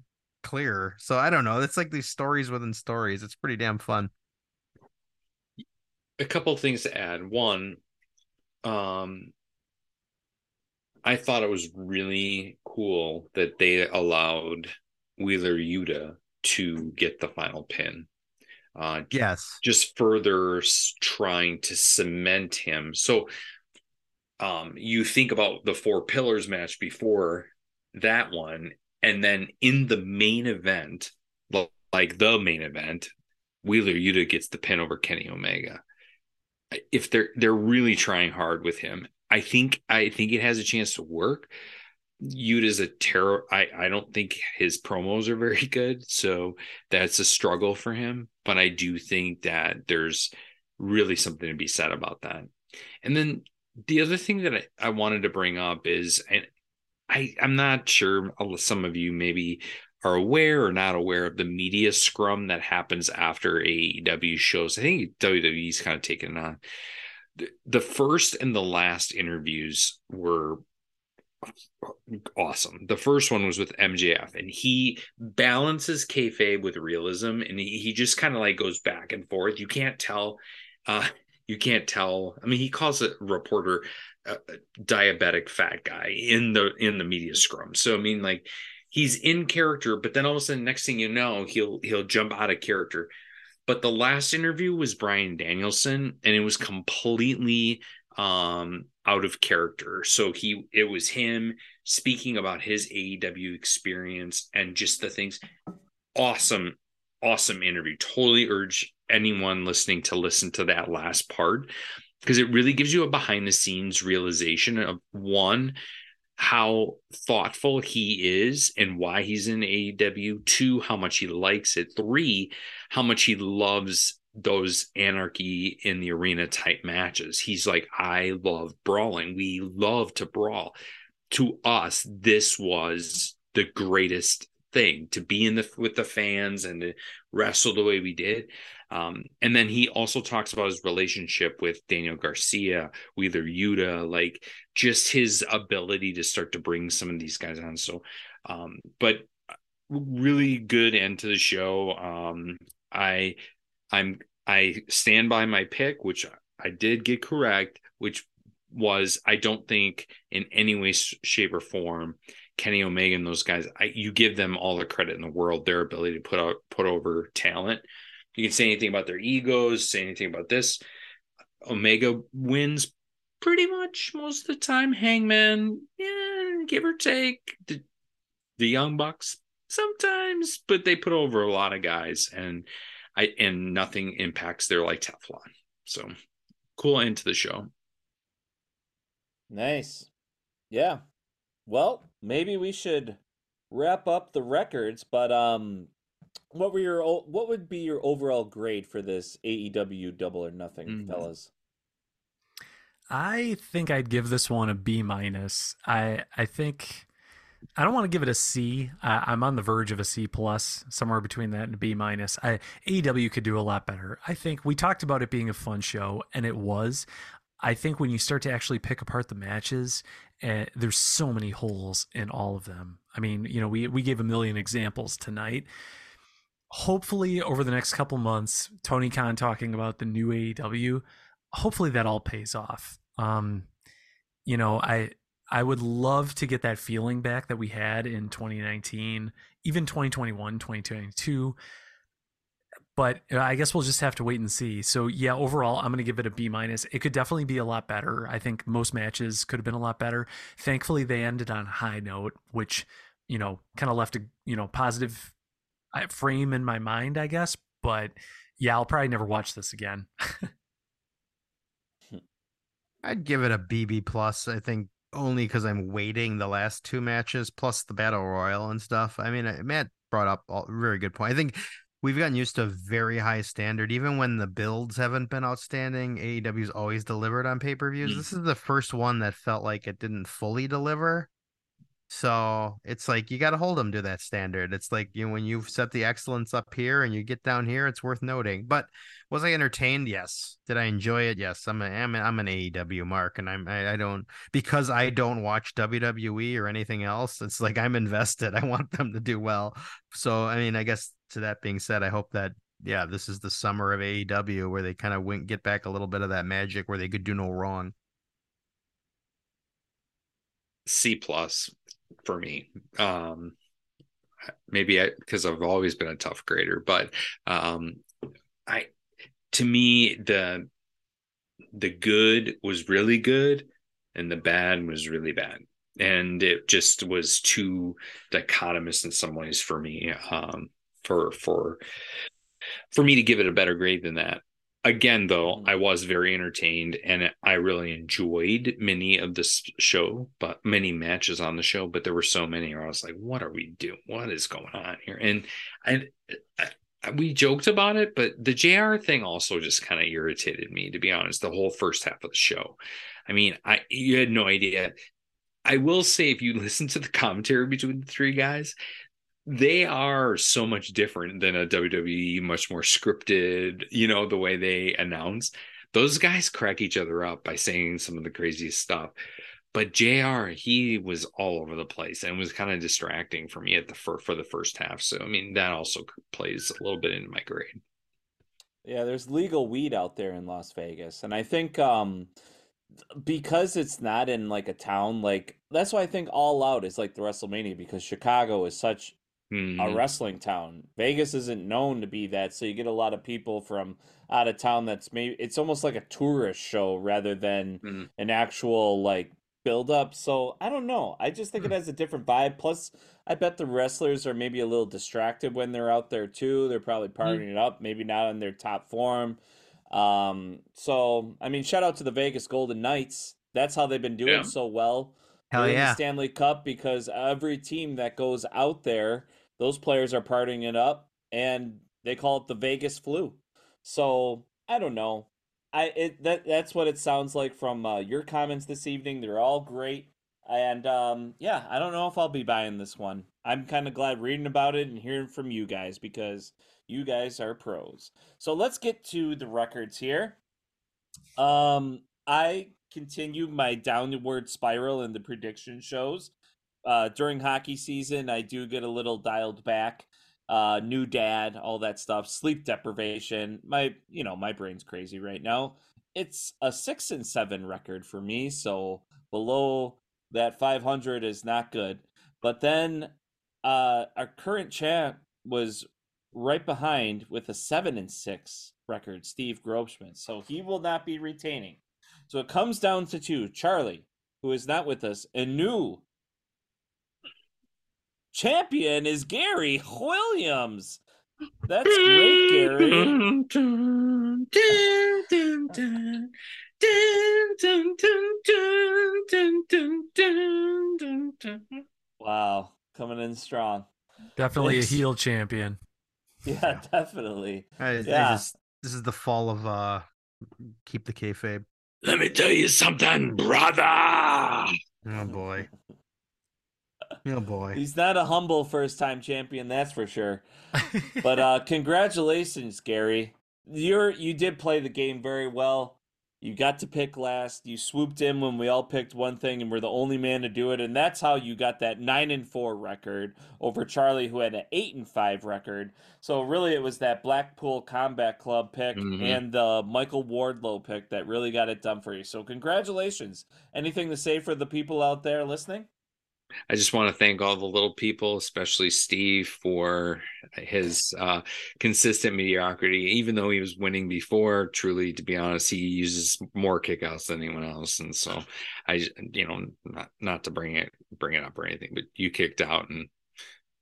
clear. So I don't know. It's like these stories within stories. It's pretty damn fun. a couple things to add. One, um, I thought it was really cool that they allowed Wheeler Yuta to get the final pin. Uh, Yes. just further trying to cement him. So, um, you think about the four pillars match before that one, and then in the main event, like the main event, Wheeler Yuta gets the pin over Kenny Omega. If they're they're really trying hard with him, I think I think it has a chance to work. Yuta's a terror. I I don't think his promos are very good, so that's a struggle for him. But I do think that there's really something to be said about that. And then the other thing that I, I wanted to bring up is, and I I'm not sure some of you maybe are aware or not aware of the media scrum that happens after AEW shows. I think WWE's kind of taken it on. The- first and the last interviews were awesome. The first one was with MJF, and he balances kayfabe with realism, and he, he just kind of like goes back and forth. You can't tell. Uh, you can't tell. I mean, he calls a reporter diabetic fat guy in the in the media scrum. So I mean, like he's in character, but then all of a sudden, next thing you know, he'll he'll jump out of character. But the last interview was Bryan Danielson, and it was completely um out of character. So he it was him speaking about his AEW experience and just the things. Awesome, awesome interview. Totally urge anyone listening to listen to that last part because it really gives you a behind the scenes realization of one how thoughtful he is and why he's in AEW, two how much he likes it, three how much he loves those anarchy in the arena type matches. He's like, I love brawling. We love to brawl. To us, this was the greatest thing to be in the with the fans and to wrestle the way we did. Um, and then he also talks about his relationship with Daniel Garcia, Wheeler Yuta, like just his ability to start to bring some of these guys on. So, um, but really good end to the show. Um, I, I'm, I stand by my pick, which I did get correct, which was I don't think in any way, shape, or form Kenny Omega and those guys. I, you give them all the credit in the world, their ability to put out put over talent. You can say anything about their egos, say anything about this. Omega wins pretty much most of the time. Hangman, yeah, give or take. The, the Young Bucks sometimes, but they put over a lot of guys, and I and nothing impacts their like Teflon. So cool end to the show. Nice. Yeah. Well, maybe we should wrap up the records, but um what were your what would be your overall grade for this AEW double or nothing, mm-hmm. fellas? I think I'd give this one a B minus. I I think I don't want to give it a C. I'm on the verge of a C plus, somewhere between that and a B minus. I AEW could do a lot better. I think we talked about it being a fun show, and it was. I think when you start to actually pick apart the matches, uh, there's so many holes in all of them. I mean, you know, we we gave a million examples tonight. Hopefully, over the next couple months, Tony Khan talking about the new AEW. Hopefully, that all pays off. Um, you know, I I would love to get that feeling back that we had in 2019, even 2021, 2022. But I guess we'll just have to wait and see. So yeah, overall, I'm going to give it a B minus. It could definitely be a lot better. I think most matches could have been a lot better. Thankfully, they ended on a high note, which you know kind of left a you know positive frame in my mind, I guess. But yeah, I'll probably never watch this again. I'd give it a BB plus. I think only because I'm waiting the last two matches plus the battle royal and stuff. I mean, Matt brought up a very good point. I think we've gotten used to a very high standard, even when the builds haven't been outstanding. AEW's always delivered on pay per views. Mm. This is the first one that felt like it didn't fully deliver. So it's like you got to hold them to that standard. It's like you know, when you've set the excellence up here and you get down here, it's worth noting. But was I entertained? Yes. Did I enjoy it? Yes. I'm a, I'm, a, I'm an AEW mark, and I'm I, I don't because I don't watch WWE or anything else. It's like I'm invested. I want them to do well. So I mean, I guess to that being said, I hope that yeah, this is the summer of AEW where they kind of went get back a little bit of that magic where they could do no wrong. C plus for me. Um, maybe because I've always been a tough grader, but um, I to me the the good was really good and the bad was really bad and it just was too dichotomous in some ways for me um, for for for me to give it a better grade than that again though mm. i was very entertained and i really enjoyed many of this show but many matches on the show but there were so many where i was like what are we doing? What is going on here? And I, I we joked about it but the jr thing also just kind of irritated me to be honest the whole first half of the show. I mean i you had no idea. I will say, if you listen to the commentary between the three guys, they are so much different than a WWE, much more scripted, you know, the way they announce. Those guys crack each other up by saying some of the craziest stuff. But JR, he was all over the place and was kind of distracting for me at the for, for the first half. So I mean that also plays a little bit into my grade. Yeah, there's legal weed out there in Las Vegas. And I think um because it's not in like a town like that's why I think All Out is like the WrestleMania because Chicago is such mm-hmm. a wrestling town. Vegas isn't known to be that, so you get a lot of people from out of town. That's maybe it's almost like a tourist show rather than mm-hmm. an actual like build up. So I don't know. I just think mm-hmm. it has a different vibe. Plus, I bet the wrestlers are maybe a little distracted when they're out there too. They're probably mm-hmm. partying it up, maybe not in their top form. Um, so I mean, shout out to the Vegas Golden Knights. That's how they've been doing yeah. so well. Hell yeah. The Stanley Cup because every team that goes out there those players are partying it up and they call it the Vegas flu. So I don't know. I it that that's what it sounds like from uh, your comments this evening. They're all great, and um, yeah, I don't know if I'll be buying this one. I'm kind of glad reading about it and hearing from you guys because you guys are pros. So let's get to the records here. Um, I continue my downward spiral in the prediction shows uh, during hockey season, I do get a little dialed back. Uh, new dad, all that stuff, sleep deprivation. My, you know, my brain's crazy right now. it's a six and seven record for me, so below that 500 is not good. But then uh, our current champ was right behind with a seven and six record, Steve Grobschmidt. So he will not be retaining. So it comes down to two: Charlie, who is not with us, and new champion is Gary Williams. That's great, Gary. Wow, coming in strong. Definitely Thanks. a heel champion. Yeah, definitely. I, I Yeah. just this is the fall of uh keep the kayfabe. Let me tell you something, brother. Oh boy. Oh boy. He's not a humble first time champion, that's for sure. But uh congratulations, Gary. You're you did play the game very well. You got to pick last. You swooped in when we all picked one thing and were the only man to do it, and that's how you got that 9 and 4 record over Charlie who had an 8 and 5 record. So really it was that Blackpool Combat Club pick Mhm. and the Michael Wardlow pick that really got it done for you. So congratulations. Anything to say for the people out there listening? I just want to thank all the little people, especially Steve, for his uh, consistent mediocrity. Even though he was winning before, truly, to be honest, he uses more kickouts than anyone else. And so, I, you know, not not to bring it bring it up or anything, but you kicked out and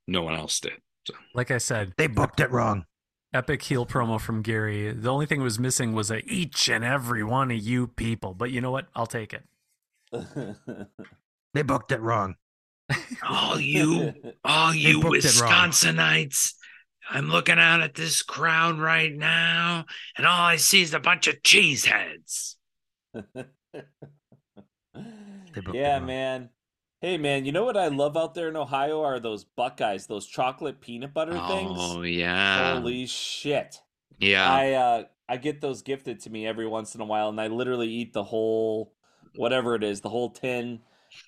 no one else did. So Like I said, They booked it wrong. epic heel promo from Gary. The only thing that was missing was a each and every one of you people. But you know what? I'll take it. They booked it wrong. All you, all you booked it wrong. Wisconsinites. I'm looking out at this crowd right now, and all I see is a bunch of cheeseheads. They yeah, man. Hey, man, you know what I love out there in Ohio are those Buckeyes, those chocolate peanut butter things. oh yeah, Holy shit! yeah. I uh, I get those gifted to me every once in a while, and I literally eat the whole, whatever it is, the whole tin,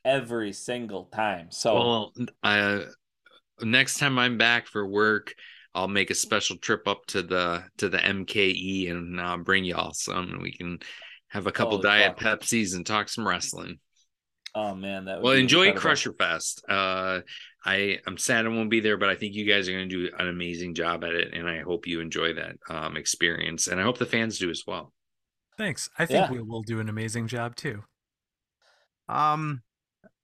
every single time. So Well, uh, next time I'm back for work, I'll make a special trip up to the to the MKE and uh, bring y'all some, and we can have a couple Holy diet fuck. Pepsis and talk some wrestling. oh man, that would Well, be enjoy incredible. Crusher Fest. Uh, I I'm sad I won't be there, but I think you guys are going to do an amazing job at it, and I hope you enjoy that um, experience, and I hope the fans do as well. Thanks. I think Yeah. we will do an amazing job too. Um,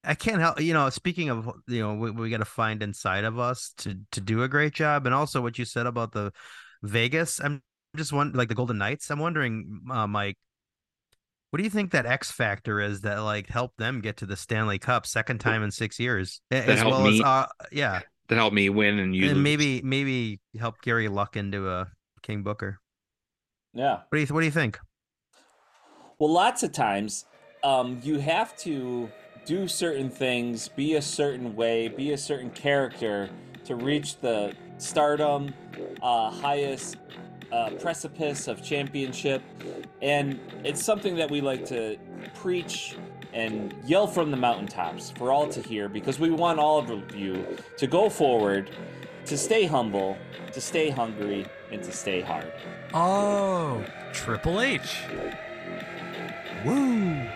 I can't help. You know, speaking of, you know, we, we got to find inside of us to to do a great job, and also what you said about the Vegas. I'm just one like the Golden Knights. I'm wondering, uh, Mike, what do you think that X factor is that like helped them get to the Stanley Cup second time in six years, That as helped well as uh, yeah, That helped me win, and you and maybe maybe help Gary Luck into a King Booker. Yeah. What do you what do you think? Well, lots of times, um, you have to do certain things, be a certain way, be a certain character to reach the stardom, uh, highest uh, precipice of championship. And it's something that we like to preach and yell from the mountaintops for all to hear because we want all of you to go forward, to stay humble, to stay hungry, and to stay hard. Oh, Triple H. Woo!